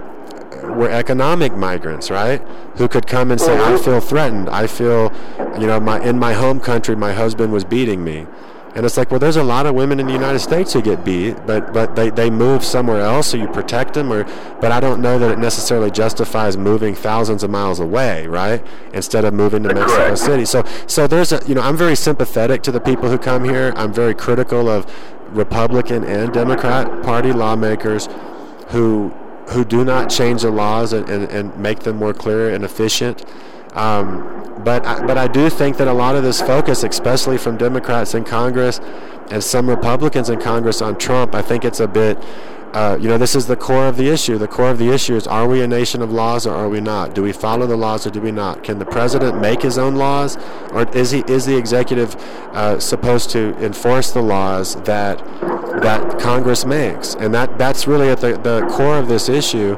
were economic migrants, right? Who could come and say, "I uh-huh. feel threatened. I feel, you know, my in my home country, my husband was beating me." And it's like, well, there's a lot of women in the United States who get beat, but but they, they move somewhere else, so you protect them. Or, but I don't know that it necessarily justifies moving thousands of miles away, right? Instead of moving to Mexico Correct. City. So so there's a you know I'm very sympathetic to the people who come here. I'm very critical of Republican and Democrat Party lawmakers who who do not change the laws and, and, and make them more clear and efficient. Um, but I, but I do think that a lot of this focus, especially from Democrats in Congress and some Republicans in Congress on Trump, I think it's a bit. Uh, you know, this is the core of the issue. The core of the issue is: Are we a nation of laws, or are we not? Do we follow the laws, or do we not? Can the president make his own laws, or is he is the executive uh, supposed to enforce the laws that that Congress makes? And that that's really at the, the core of this issue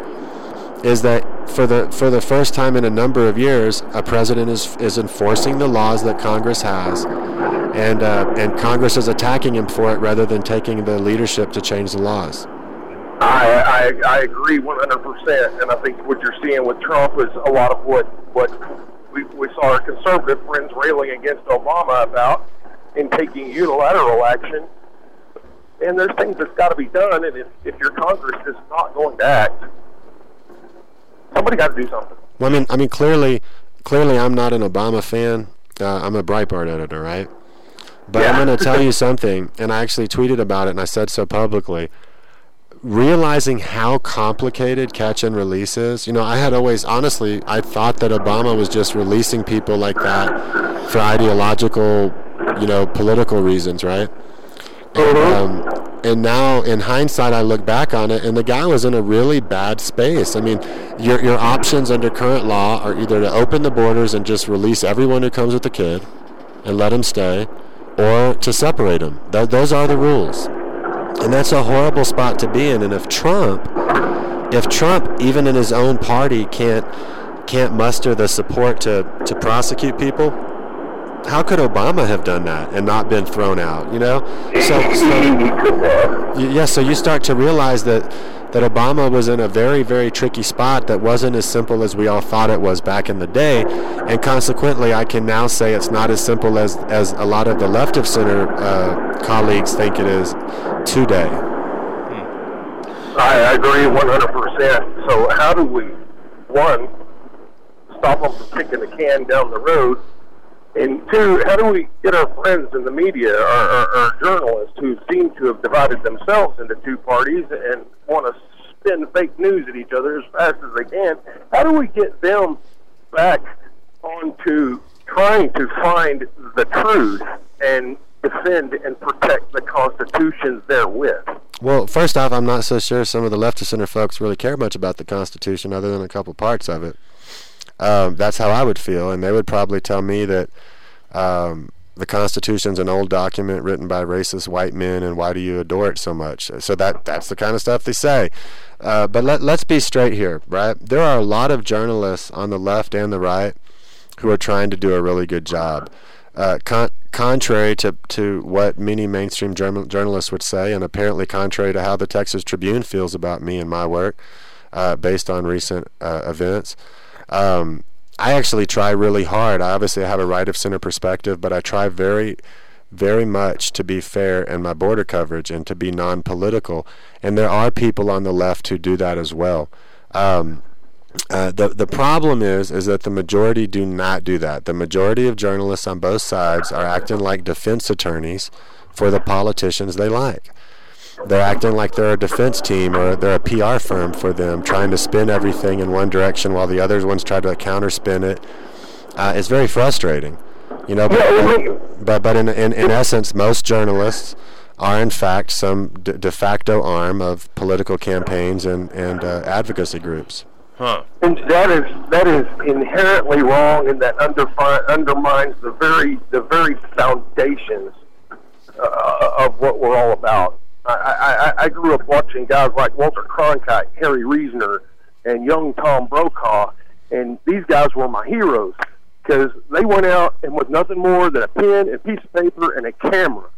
is that for the for the first time in a number of years, a president is is enforcing the laws that Congress has, and uh, and Congress is attacking him for it rather than taking the leadership to change the laws. I, I I agree 100%, and I think what you're seeing with Trump is a lot of what what we, we saw our conservative friends railing against Obama about in taking unilateral action. And there's things that's got to be done, and if, if your Congress is not going to act, somebody got to do something. Well, I mean, I mean, clearly, clearly, I'm not an Obama fan. Uh, I'm a Breitbart editor, right? But I'm going to tell you something, and I actually tweeted about it, and I said so publicly. Realizing how complicated catch and release is, you know, I had always, honestly, I thought that Obama was just releasing people like that for ideological, you know, political reasons, right? And, um, and now, in hindsight, I look back on it, and the guy was in a really bad space. I mean, your your options under current law are either to open the borders and just release everyone who comes with a kid, and let them stay, or to separate them. Th- those are the rules, and that's a horrible spot to be in. And if Trump, if Trump, even in his own party, can't can't muster the support to to prosecute people, how could Obama have done that and not been thrown out? You know, so, so yeah, so you start to realize that that Obama was in a very very tricky spot that wasn't as simple as we all thought it was back in the day, and consequently, I can now say it's not as simple as as a lot of the left of center uh, colleagues think it is today. I agree 100%. So how do we one, stop them from kicking the can down the road? And two, how do we get our friends in the media, our, our, our journalists, who seem to have divided themselves into two parties and want to spin fake news at each other as fast as they can? How do we get them back onto trying to find the truth and defend and protect the Constitution therewith? Well, first off, I'm not so sure some of the left of center folks really care much about the Constitution, other than a couple parts of it. Um, that's how I would feel, and they would probably tell me that um, the Constitution's an old document written by racist white men, and why do you adore it so much? So that that's the kind of stuff they say. Uh, but let let's be straight here, right? There are a lot of journalists on the left and the right who are trying to do a really good job. Uh, con- contrary to, to what many mainstream journal- journalists would say, and apparently contrary to how the Texas Tribune feels about me and my work, uh, based on recent uh, events, um, I actually try really hard. I obviously have a right of center perspective, but I try very, very much to be fair in my border coverage and to be non political. And there are people on the left who do that as well. Um, uh, the the problem is is that the majority do not do that. The majority of journalists on both sides are acting like defense attorneys for the politicians they like. They're acting like they're a defense team or they're a PR firm for them, trying to spin everything in one direction while the other ones try to counterspin it. Uh, it's very frustrating, you know. But but, but in, in in essence, most journalists are in fact some de, de facto arm of political campaigns and and uh, advocacy groups. Huh. And that is that is inherently wrong, and that underfi- undermines the very the very foundations uh, of what we're all about. I, I, I grew up watching guys like Walter Cronkite, Harry Reasoner, and young Tom Brokaw, and these guys were my heroes because they went out and with nothing more than a pen, and piece of paper, and a camera,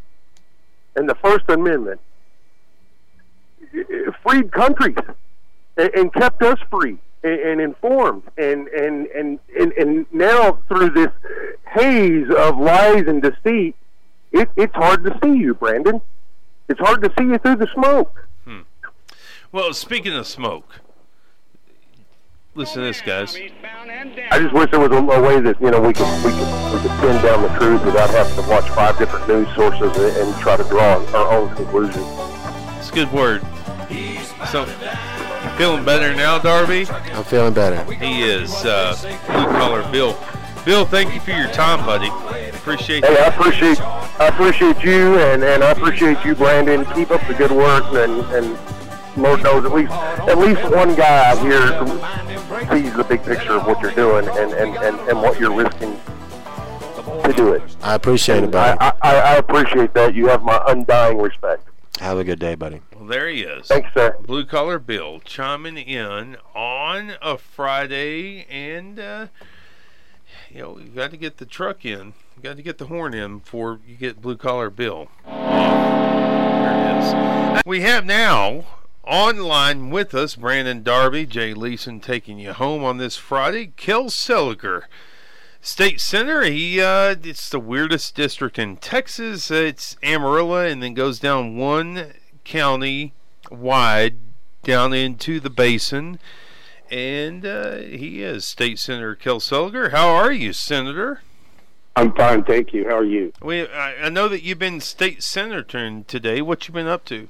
and the First Amendment freed countries and, and kept us free and, and informed, and, and and and and now through this haze of lies and deceit, it, it's hard to see you, Brandon. It's hard to see you through the smoke. Well, speaking of smoke, listen to this, guys. I just wish there was a, a way that you know we could we could we could pin down the truth without having to watch five different news sources and, and try to draw our own conclusions. It's a good word. So, you feeling better now, Darby? I'm feeling better. He is uh, blue collar Bill. Bill, thank you for your time, buddy. Appreciate Hey, I that. appreciate I appreciate you and, and I appreciate you, Brandon. Keep up the good work and and Lord knows at least at least one guy out here sees the big picture of what you're doing and, and, and, and what you're risking to do it. I appreciate it, buddy. I, I, I appreciate that. You have my undying respect. Have a good day, buddy. Well, there he is. Thanks, sir. Blue Collar Bill chiming in on a Friday, and uh, you know you got to get the truck in, you got to get the horn in before you get Blue Collar Bill. There it is. We have now online with us Brandon Darby, Jay Leeson taking you home on this Friday. Kel Seliger. State Center, he uh, it's the weirdest district in Texas. It's Amarillo, and then goes down one county wide down into the basin. And uh, he is State Senator Kel Seliger. How are you, Senator? I'm fine, thank you. How are you? We, I, I know that you've been state senator today. What you been up to?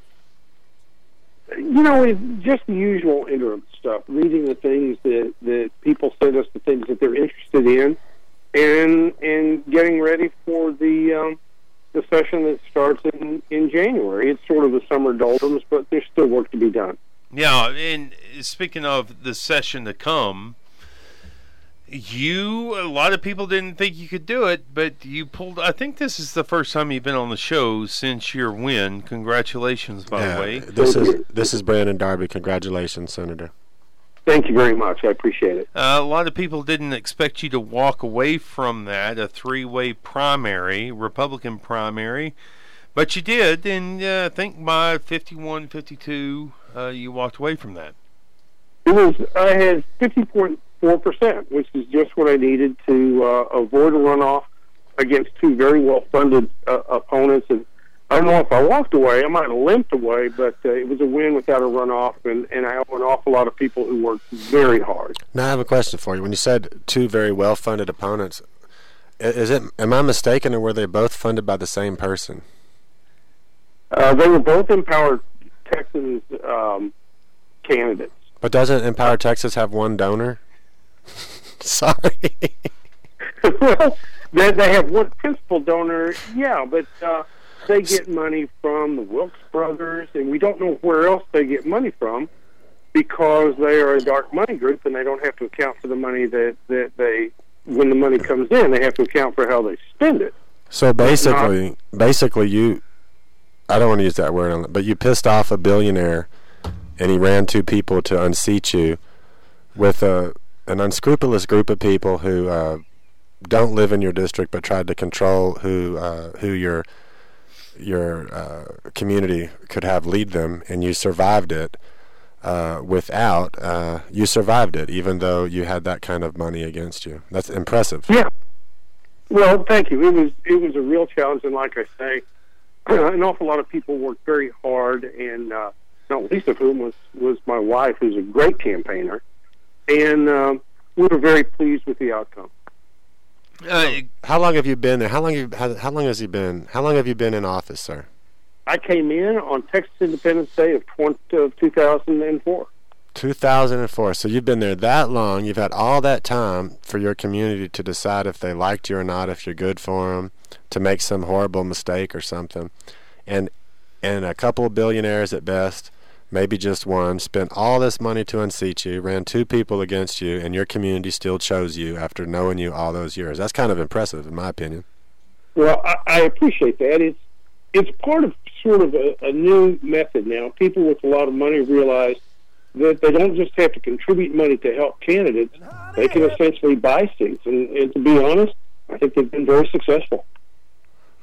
You know, it's just the usual interim stuff, reading the things that, that people send us, the things that they're interested in, and and getting ready for the um, the session that starts in, in January. It's sort of the summer doldrums, but there's still work to be done. Yeah, and speaking of the session to come, you a lot of people didn't think you could do it, but you pulled. I think this is the first time you've been on the show since your win. Congratulations, by the way. this Thank is you. this is Brandon Darby. Congratulations, Senator. Thank you very much. I appreciate it. Uh, a lot of people didn't expect you to walk away from that, a three way primary, Republican primary, but you did, and uh, I think by 51 52, uh, you walked away from that. It was I had 50.4 percent, which is just what I needed to uh, avoid a runoff against two very well funded uh, opponents, and I don't know if I walked away. I might have limped away, but uh, it was a win without a runoff, and, and I owe an awful lot of people who worked very hard. Now I have a question for you. When you said two very well-funded opponents, is it? Am I mistaken, or were they both funded by the same person? Uh, they were both empowered Texans um, candidates. But doesn't Empower Texans have one donor? Sorry. well, they, they have one principal donor, yeah, but uh, they get money from the Wilks brothers, and we don't know where else they get money from because they are a dark money group, and they don't have to account for the money that that they when the money comes in, they have to account for how they spend it. So basically, basically, you. I don't want to use that word, but you pissed off a billionaire, and he ran two people to unseat you, with a an unscrupulous group of people who uh, don't live in your district but tried to control who uh, who your your uh, community could have lead them, and you survived it. Uh, without uh, you survived it, even though you had that kind of money against you. That's impressive. Yeah. Well, thank you. It was it was a real challenge, and like I say, an awful lot of people worked very hard, and uh, not least of whom was was my wife, who's a great campaigner, and um, we were very pleased with the outcome. Uh, How long have you been there? How long have you, how, how long has he been? How long have you been in office, sir? I came in on Texas Independence Day of, 20, of 2004. 2004. So you've been there that long. You've had all that time for your community to decide if they liked you or not, if you're good for them, to make some horrible mistake or something. And and a couple of billionaires at best, maybe just one, spent all this money to unseat you, ran two people against you, and your community still chose you after knowing you all those years. That's kind of impressive, in my opinion. Well, I, I appreciate that. It's it's part of sort of a, a new method now. People with a lot of money realize that they don't just have to contribute money to help candidates; they can essentially buy seats. And, and to be honest, I think they've been very successful.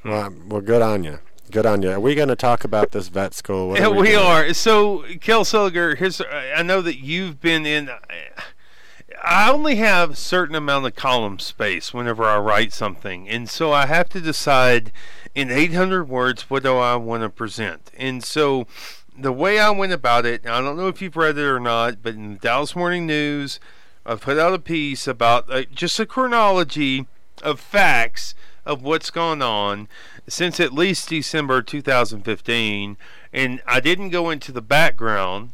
Well, well good on you. Good on you. Are we going to talk about this vet school? What Yeah, we, doing? are. So, Kel Seliger, here's. I know that you've been in. I only have a certain amount of column space whenever I write something, and so I have to decide in 800 words what do I want to present. And so, the way I went about it, I don't know if you've read it or not, but in the Dallas Morning News, I put out a piece about uh, just a chronology of facts of what's gone on since at least December 2015, and I didn't go into the background,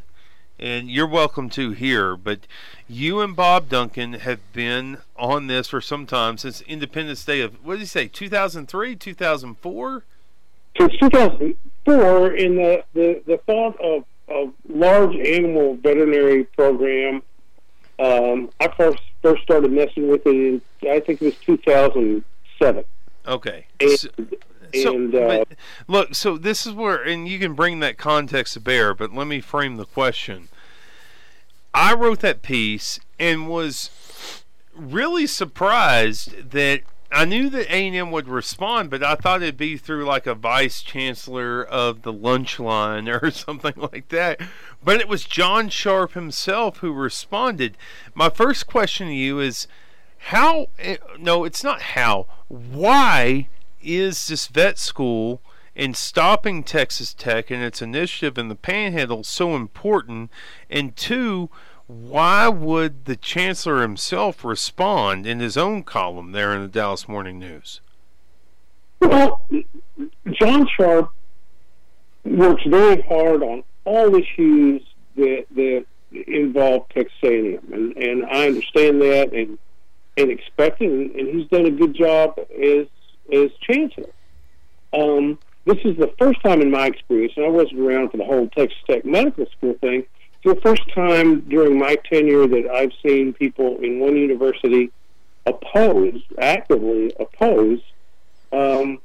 and you're welcome to here, but you and Bob Duncan have been on this for some time since Independence Day of, what did he say, 2003, 2004? Since 2004, in the, the, the thought of, a large animal veterinary program, um, I first first started messing with it in I think it was 2007. Okay. And, So- and uh, but look, so this is where, and you can bring that context to bear, but let me frame the question. I wrote that piece and was really surprised that I knew that A&M would respond, but I thought it'd be through like a vice chancellor of the lunch line or something like that. But it was John Sharp himself who responded. My first question to you is how eh, no, it's not how. Why is this vet school and stopping Texas Tech and its initiative in the Panhandle so important? And two, why would the chancellor himself respond in his own column there in the Dallas Morning News? Well, John Sharp works very hard on all issues that that involve Texas A&M, and and I understand that and and expect it, and, and he's done a good job as as chancellor. Um, this is the first time in my experience, and I wasn't around for the whole Texas Tech medical school thing. It's the first time during my tenure that I've seen people in one university oppose, actively oppose um,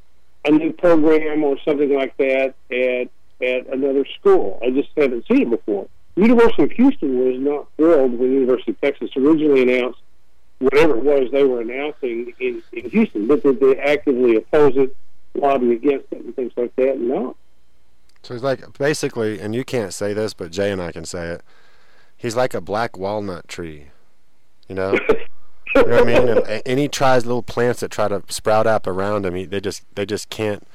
a new program or something like that at at another school. I just haven't seen it before. University of Houston was not thrilled when University of Texas originally announced whatever it was they were announcing in, in Houston, but did they actively oppose it, lobby against it, and things like that? No. So he's like basically, and you can't say this, but Jay and I can say it. He's like a black walnut tree, you know. you know what I mean? And, and he tries little plants that try to sprout up around him. He, they just they just can't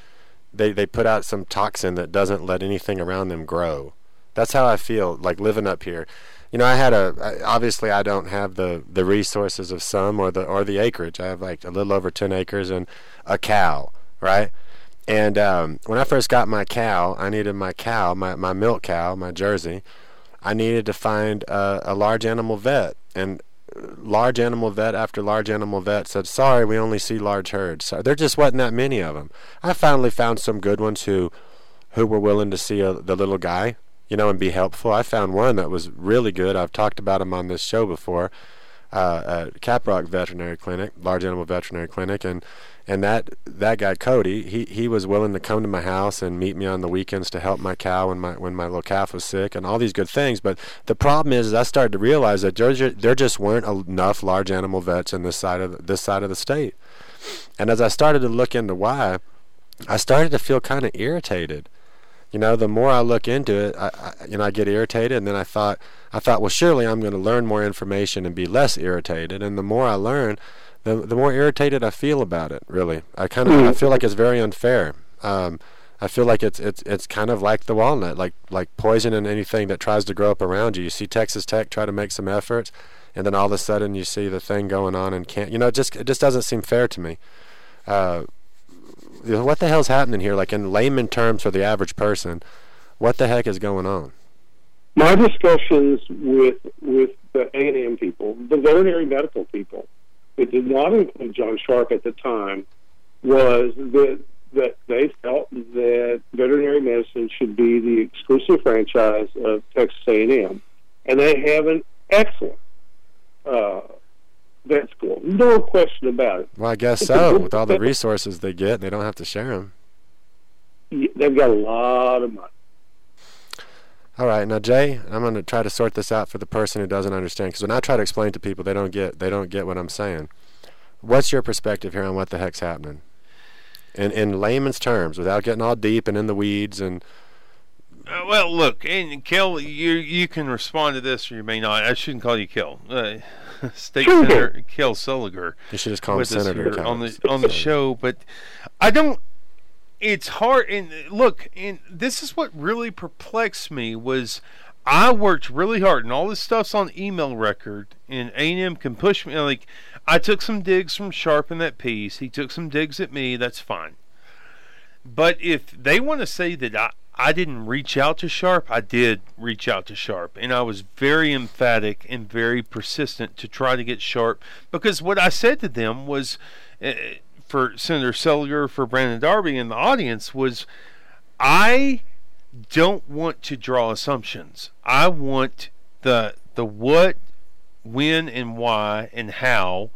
they they put out some toxin that doesn't let anything around them grow. That's how I feel like living up here. You know, I had a obviously I don't have the the resources of some or the or the acreage. I have like a little over ten acres and a cow, right? And um, when I first got my cow, I needed my cow, my my milk cow, my Jersey. I needed to find a, a large animal vet, and large animal vet after large animal vet said, "Sorry, we only see large herds." So there just wasn't that many of them. I finally found some good ones who, who were willing to see a, the little guy, you know, and be helpful. I found one that was really good. I've talked about him on this show before, uh, at Caprock Veterinary Clinic, large animal veterinary clinic, and and that that guy Cody, he he was willing to come to my house and meet me on the weekends to help my cow when my when my little calf was sick and all these good things. But the problem is, is I started to realize that there ju- there just weren't enough large animal vets in this side of this side of the state. And as I started to look into why, I started to feel kind of irritated. You know, the more I look into it, I, I you know I get irritated, and then I thought I thought, well, surely I'm going to learn more information and be less irritated. And the more I learn, the the more irritated I feel about it. Really, I kind of I feel like it's very unfair. Um, I feel like it's it's it's kind of like the walnut, like like poison in anything that tries to grow up around you. You see Texas Tech try to make some efforts, and then all of a sudden you see the thing going on and can't. You know, it just it just doesn't seem fair to me. Uh, what the hell's happening here? Like in layman terms for the average person, what the heck is going on? My discussions with with the A and M people, the veterinary medical people, it did not include John Sharp at the time, was that that they felt that veterinary medicine should be the exclusive franchise of Texas A&M, and they have an excellent uh, vet school, no question about it. Well, I guess so. With all the resources they get, they don't have to share them. Yeah, They've got a lot of money. All right, now Jay, I'm going to try to sort this out for the person who doesn't understand. Because when I try to explain to people, they don't get they don't get what I'm saying. What's your perspective here on what the heck's happening? In in layman's terms, without getting all deep and in the weeds and Uh, well, look, and Kel, you you can respond to this, or you may not. I shouldn't call you Kel. Uh, State Sure. Senator Kel Seliger you should just call him Senator. on the on the show, but I don't. It's hard. And look, and this is what really perplexed me was I worked really hard, and all this stuff's on email record, and A and M can push me. Like I took some digs from Sharp in that piece. He took some digs at me. That's fine. But if they want to say that I, I didn't reach out to Sharp, I did reach out to Sharp. And I was very emphatic and very persistent to try to get Sharp because what I said to them was uh, for Senator Seliger, for Brandon Darby in the audience was I don't want to draw assumptions. I want the the what, when, and why, and how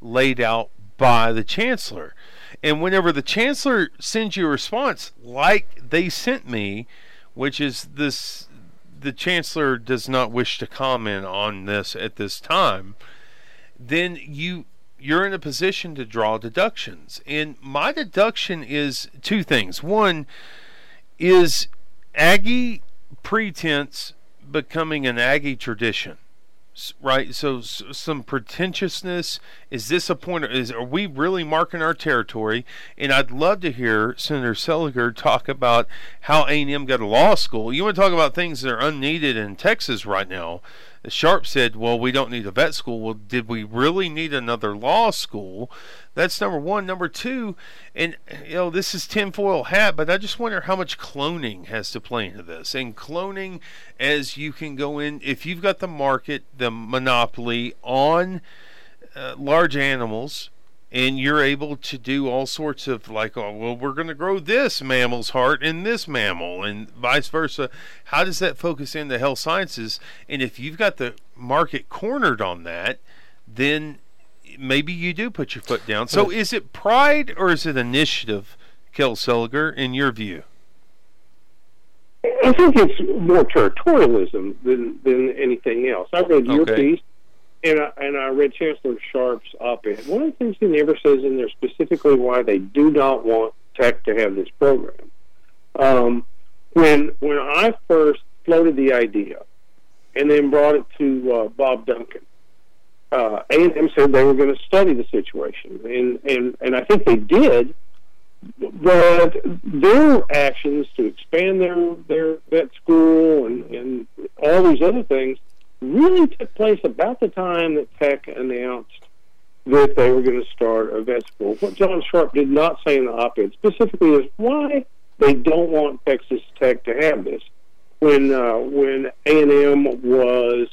laid out by the chancellor. And whenever the chancellor sends you a response like they sent me, which is this, the chancellor does not wish to comment on this at this time, then you you're in a position to draw deductions. And my deduction is two things. One is Aggie pretense becoming an Aggie tradition right so s- some pretentiousness? Is this a point is are we really marking our territory? And i'd love to hear senator seliger talk about how a&m got a law school. You want to talk about things that are unneeded in texas right now sharp said well we don't need a vet school. Well did we really need another law school? That's number one. Number two and you know this is tinfoil hat but i just wonder how much cloning has to play into this. And cloning as you can go in if you've got the market the monopoly on uh, large animals and you're able to do all sorts of like oh well we're going to grow this mammal's heart in this mammal and vice versa. How does that focus into health sciences? And if you've got the market cornered on that then maybe you do put your foot down. So is it pride or is it initiative kel seliger in your view? I think it's more territorialism than than anything else. I read your Okay. piece, and I, and I read Chancellor Sharp's op-ed. One of the things he never says in there specifically why they do not want Tech to have this program. Um, when when I first floated the idea, and then brought it to uh, Bob Duncan, uh, A&M said they were going to study the situation, and and and I think they did. but their actions to expand their their vet school and and all these other things really took place about the time that Tech announced that they were going to start a vet school. What John Sharp did not say in the op-ed specifically is why they don't want Texas Tech to have this. When uh, when A and M was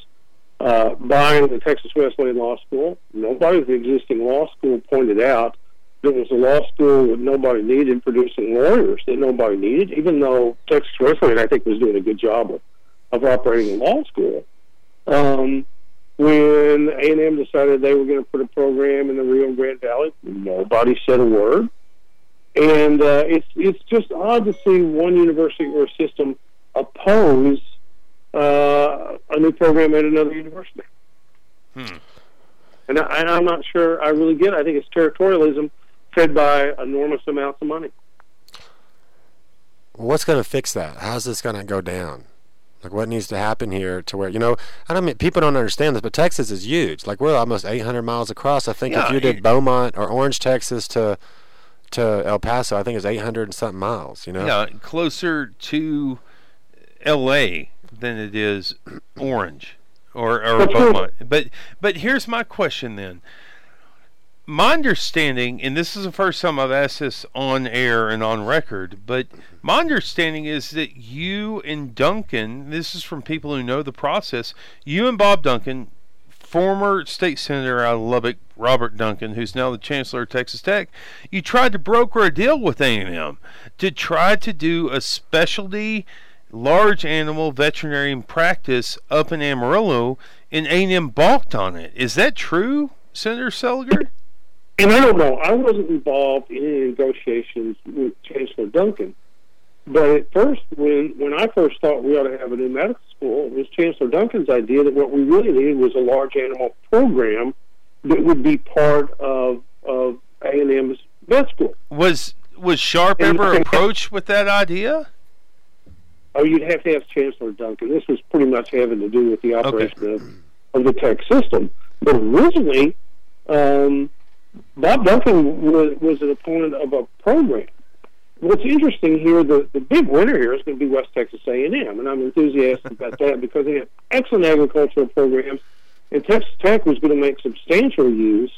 uh, buying the Texas Wesleyan Law School, nobody at the existing law school pointed out that it was a law school that nobody needed, producing lawyers that nobody needed. Even though Texas Wesleyan, I think, was doing a good job of, of operating a law school. Um, when A&M decided they were going to put a program in the Rio Grande Valley, nobody said a word. And uh, it's it's just odd to see one university or system oppose uh, a new program at another university. Hmm. And, I, and I'm not sure I really get it. I think it's territorialism fed by enormous amounts of money. What's going to fix that? How's this going to go down? Like, what needs to happen here to where you know? I don't mean people don't understand this, but Texas is huge. Like, we're almost 800 miles across. I think Yeah, if you did it- Beaumont or Orange, Texas to to El Paso, I think it's 800 and something miles. You know? Yeah, closer to L.A. than it is Orange or or Beaumont. But but here's my question then. My understanding, and this is the first time I've asked this on air and on record, but my understanding is that you and Duncan, this is from people who know the process, you and Bob Duncan, former state senator out of Lubbock, Robert Duncan, who's now the chancellor of Texas Tech, you tried to broker a deal with A&M to try to do a specialty large animal veterinary practice up in Amarillo, and A&M balked on it. Is that true, Senator Seliger? And I don't know. I wasn't involved in any negotiations with Chancellor Duncan. But at first, when when I first thought we ought to have a new medical school, it was Chancellor Duncan's idea that what we really needed was a large animal program that would be part of of A and M's vet school. Was was Sharp And- ever approached with that idea? Oh, you'd have to ask Chancellor Duncan. This was pretty much having to do with the operation of, of the tech system. But originally, um, Bob Duncan was, was an opponent of a program. What's interesting here, the, the big winner here is going to be West Texas A&M, and I'm enthusiastic about that because they have excellent agricultural programs, and Texas Tech was going to make substantial use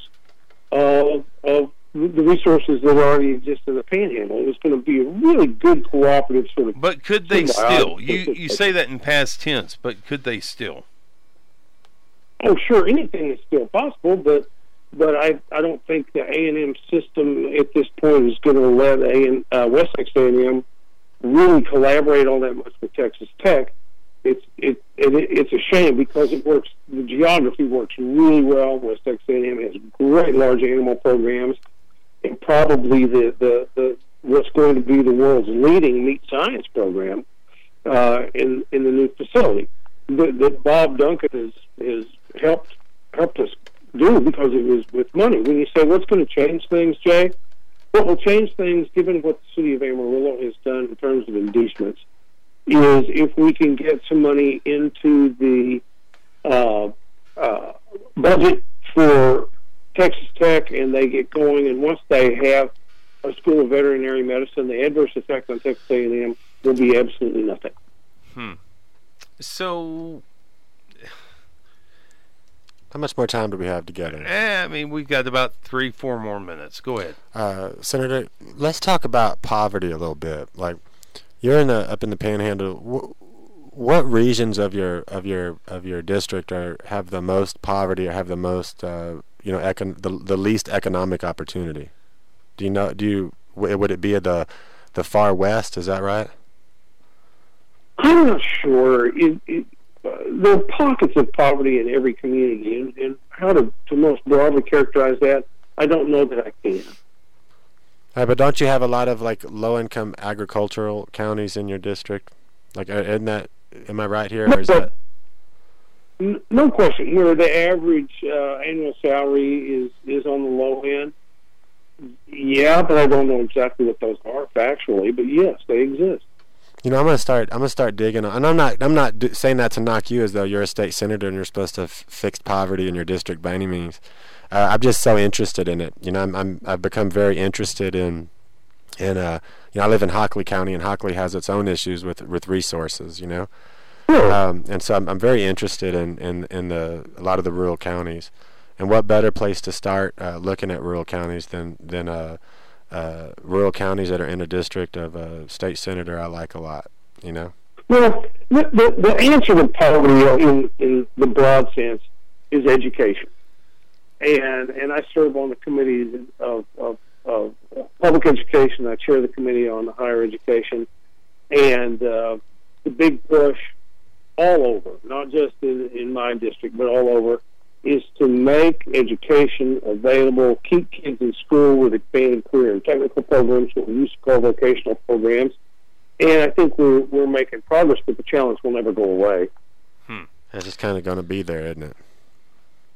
of, of the resources that already exist in the Panhandle. It was going to be a really good cooperative sort of But could they still? You you say that in past tense, but could they still? Oh, sure, anything is still possible, but but I I don't think the A and M system at this point is going to let A and uh, West Texas A and M really collaborate all that much with Texas Tech. It's it, it it's a shame because it works. The geography works really well. West Texas A and M has great large animal programs, and probably the the, the what's going to be the world's leading meat science program uh, in in the new facility that, that Bob Duncan has has helped helped us do because it was with money. When you say what's going to change things, Jay, what will change things, given what the city of Amarillo has done in terms of inducements, is if we can get some money into the uh, uh, budget for Texas Tech, and they get going. And once they have a school of veterinary medicine, the adverse effect on Texas A&M will be absolutely nothing. Hmm. So, How much more time do we have together? eh, I mean, we've got about three, four more minutes. Go ahead. Uh, Senator, let's talk about poverty a little bit. Like, you're in the up in the Panhandle. Wh- what regions of your of your of your district are have the most poverty or have the most uh, you know econ- the the least economic opportunity? Do you know? Do you w- would it be the the far west? Is that right? I'm not sure. It, it, uh, there are pockets of poverty in every community, and, and how to, to most broadly characterize that, I don't know that I can. Uh, but don't you have a lot of like low income agricultural counties in your district? Like, uh, isn't that? Am I right here? Or is that? No question. Here, the average uh, annual salary is is on the low end. Yeah, but I don't know exactly what those are factually. But yes, they exist. You know, I'm gonna start. I'm gonna start digging, on, and I'm not. I'm not d- saying that to knock you, as though you're a state senator and you're supposed to f- fix poverty in your district by any means. Uh, I'm just so interested in it. You know, I'm, I'm. I've become very interested in And uh, you know, I live in Hockley County, and Hockley has its own issues with with resources. You know, um, and so I'm, I'm very interested in, in in the a lot of the rural counties. And what better place to start uh, looking at rural counties than than uh, uh, rural counties that are in a district of a state senator I like a lot. You know. Well, the, the, the answer to poverty in, in the broad sense is education. And and I serve on the committee of, of, of public education. I chair the committee on higher education. And uh, the big push all over, not just in, in my district, but all over, is to make education available, keep kids in school with expanded career and technical programs, what we used to call vocational programs. And I think we're, we're making progress, but the challenge will never go away. Hmm. It's just kind of going to be there, isn't it?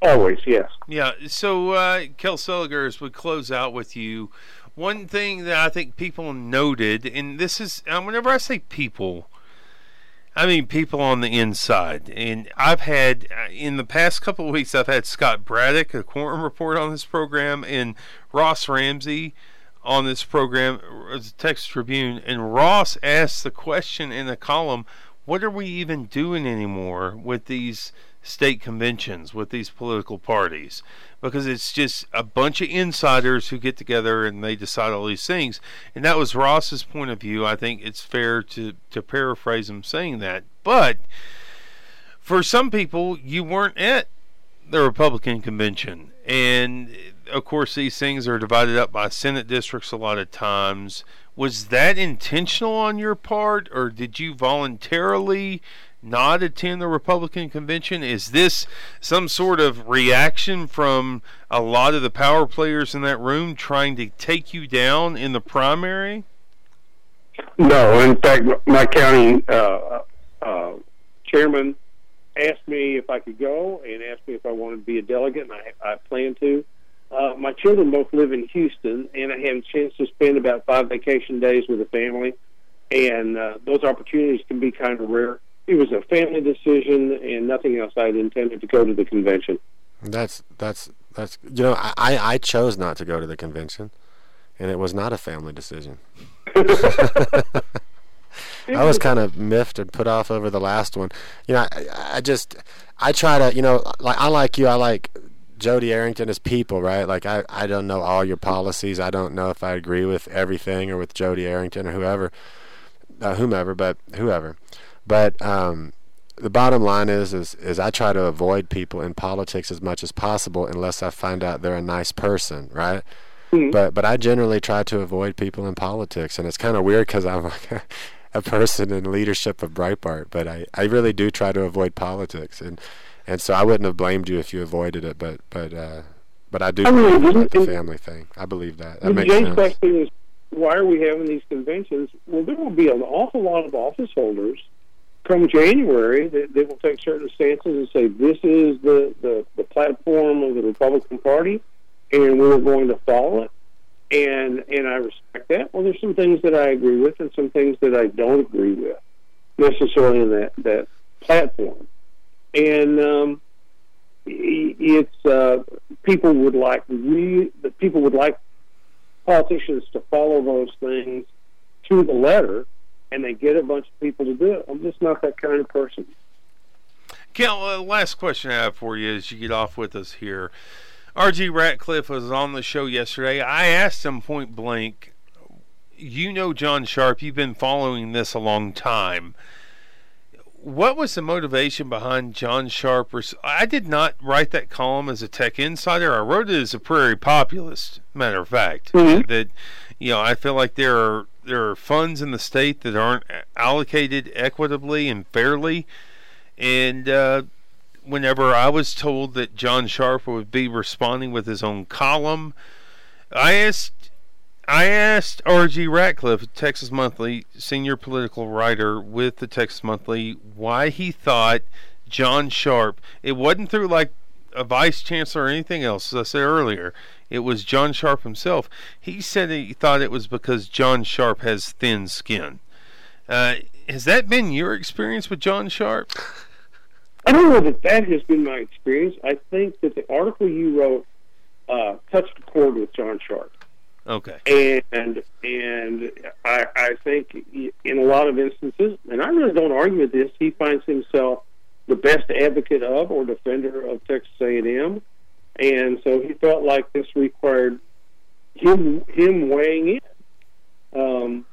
Always, yes. Yeah. So, uh, Kel Seliger, as we close out with you, one thing that I think people noted, and this is, whenever I say people, I mean, people on the inside. And I've had, uh, in the past couple of weeks, I've had Scott Braddock, a quorum report on this program, and Ross Ramsey on this program, uh, the Texas Tribune. And Ross asked the question in the column what are we even doing anymore with these state conventions with these political parties because it's just a bunch of insiders who get together and they decide all these things. And that was Ross's point of view. I think it's fair to, to paraphrase him saying that. But for some people, you weren't at the Republican convention. And of course, these things are divided up by Senate districts a lot of times. Was that intentional on your part, or did you voluntarily not attend the Republican convention? Is this some sort of reaction from a lot of the power players in that room trying to take you down in the primary? No, in fact, my county uh, uh, chairman asked me if I could go and asked me if I wanted to be a delegate, and I, I plan to. Uh, my children both live in Houston, and I had a chance to spend about five vacation days with the family, and uh, those opportunities can be kind of rare it was a family decision and nothing else. I had intended to go to the convention. That's that's that's you know I I chose not to go to the convention, and it was not a family decision. I was kind of miffed and put off over the last one. You know, I, I just I try to you know like I like you. I like Jody Arrington as people, right? Like I I don't know all your policies. I don't know if I agree with everything or with Jody Arrington or whoever, uh, whomever, but whoever. But um, the bottom line is, is, is I try to avoid people in politics as much as possible unless I find out they're a nice person, right? Mm-hmm. But but I generally try to avoid people in politics, and it's kind of weird because I'm like a, a, person in leadership of Breitbart, but I, I really do try to avoid politics, and and so I wouldn't have blamed you if you avoided it, but but uh, but I do I mean, believe the family thing. I believe that. That makes sense. question is, why are we having these conventions? Well, there will be an awful lot of office holders come January, they, they will take certain stances and say this is the, the, the platform of the Republican Party, and we're going to follow it. And and I respect that. Well, there's some things that I agree with, and some things that I don't agree with necessarily in that that platform. And um, it's uh, people would like we the people would like politicians to follow those things to the letter and they get a bunch of people to do it. I'm just not that kind of person. Kel, uh, last question I have for you as you get off with us here. R.G. Ratcliffe was on the show yesterday. I asked him point blank, you know John Sharp, you've been following this a long time. What was the motivation behind John Sharp? I did not write that column as a tech insider. I wrote it as a prairie populist, matter of fact. Mm-hmm. That you know, I feel like there are there are funds in the state that aren't allocated equitably and fairly, and uh, whenever I was told that John Sharp would be responding with his own column, I asked I asked R.G. Ratcliffe, Texas Monthly senior political writer with the Texas Monthly, why he thought John Sharp. It wasn't through like a vice chancellor or anything else, as I said earlier. It was John Sharp himself. He said he thought it was because John Sharp has thin skin. Uh, has that been your experience with John Sharp? I don't know that that has been my experience. I think that the article you wrote uh, touched a chord with John Sharp. Okay. and and I, I think in a lot of instances, and I really don't argue with this, he finds himself the best advocate of or defender of Texas A&M, and so he felt like this required him him weighing in. Um,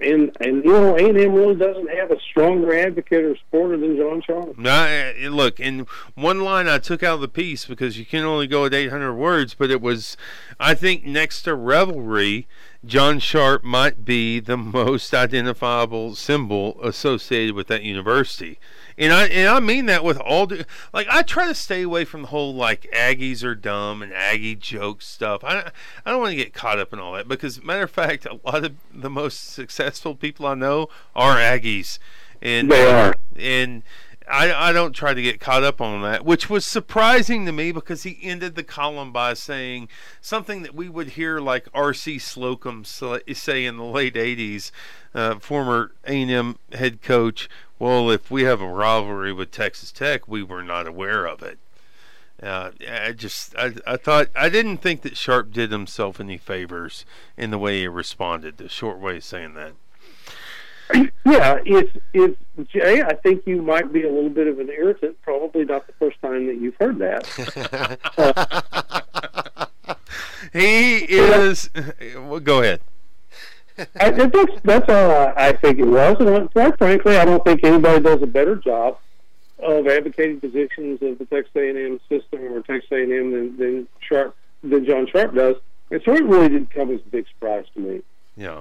and and you know A and M really doesn't have a stronger advocate or supporter than John Sharp. No, look, in one line I took out of the piece because you can only go at 800 words, but it was, I think, next to Reveille, John Sharp might be the most identifiable symbol associated with that university. And I and I mean that with all due, like I try to stay away from the whole like Aggies are dumb and Aggie joke stuff. I I don't want to get caught up in all that because matter of fact, a lot of the most successful people I know are Aggies, and They are. and I, I don't try to get caught up on that, which was surprising to me because he ended the column by saying something that we would hear like R.C. Slocum say in the late '80s, uh, former A&M head coach. Well, if we have a rivalry with Texas Tech, we were not aware of it. Uh, I just I, I thought I didn't think that Sharp did himself any favors in the way he responded. The short way of saying that. Yeah, it's it's Jay. I think you might be a little bit of an irritant. Probably not the first time that you've heard that. He is. Well, go ahead. I, that's that's all I, I think it was, and quite frankly, I don't think anybody does a better job of advocating positions of the Texas A&M system or Texas A&M than than Sharp than John Sharp does. And so it really didn't come as a big surprise to me. Yeah.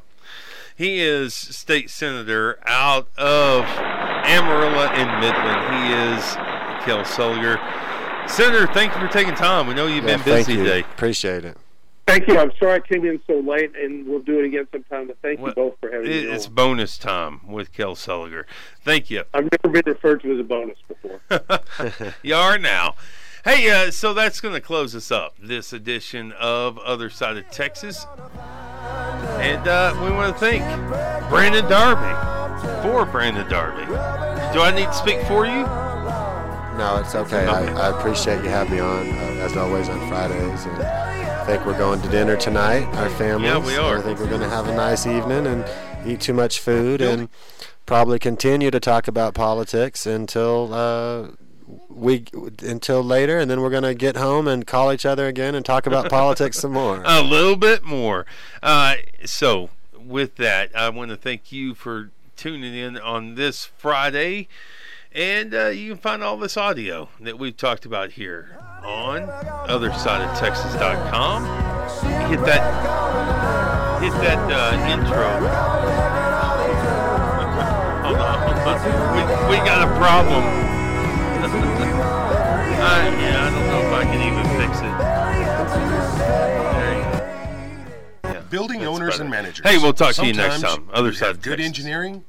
He is state senator out of Amarillo and Midland. He is Kel Seliger. Senator, thank you for taking time. We know you've Yeah, been thank busy you. today. Appreciate it. Thank you. I'm sorry I came in so late, and we'll do it again sometime. But thank Well, you both for having me It's on. bonus time with Kel Seliger. Thank you. I've never been referred to as a bonus before. you are now. Hey, uh, so that's going to close us up this edition of Other Side of Texas. And uh, we want to thank Brandon Darby for Brandon Darby. Do I need to speak for you? No, it's okay. I, I appreciate you having me on, uh, as always, on Fridays. And I think we're going to dinner tonight, our families. Yeah, we are. I think we're going to have a nice evening and eat too much food and probably continue to talk about politics until uh, we until later, and then we're going to get home and call each other again and talk about politics some more. a little bit more. Uh, so, with that, I want to thank you for tuning in on this Friday. And uh, you can find all this audio that we've talked about here on OtherSideOfTexas.com. Hit that, hit that uh, intro. Hold on. We, we got a problem. uh, yeah, I don't know if I can even fix it. Building that's owners better. and managers. Hey, we'll talk to you next time. Other side good Texas. engineering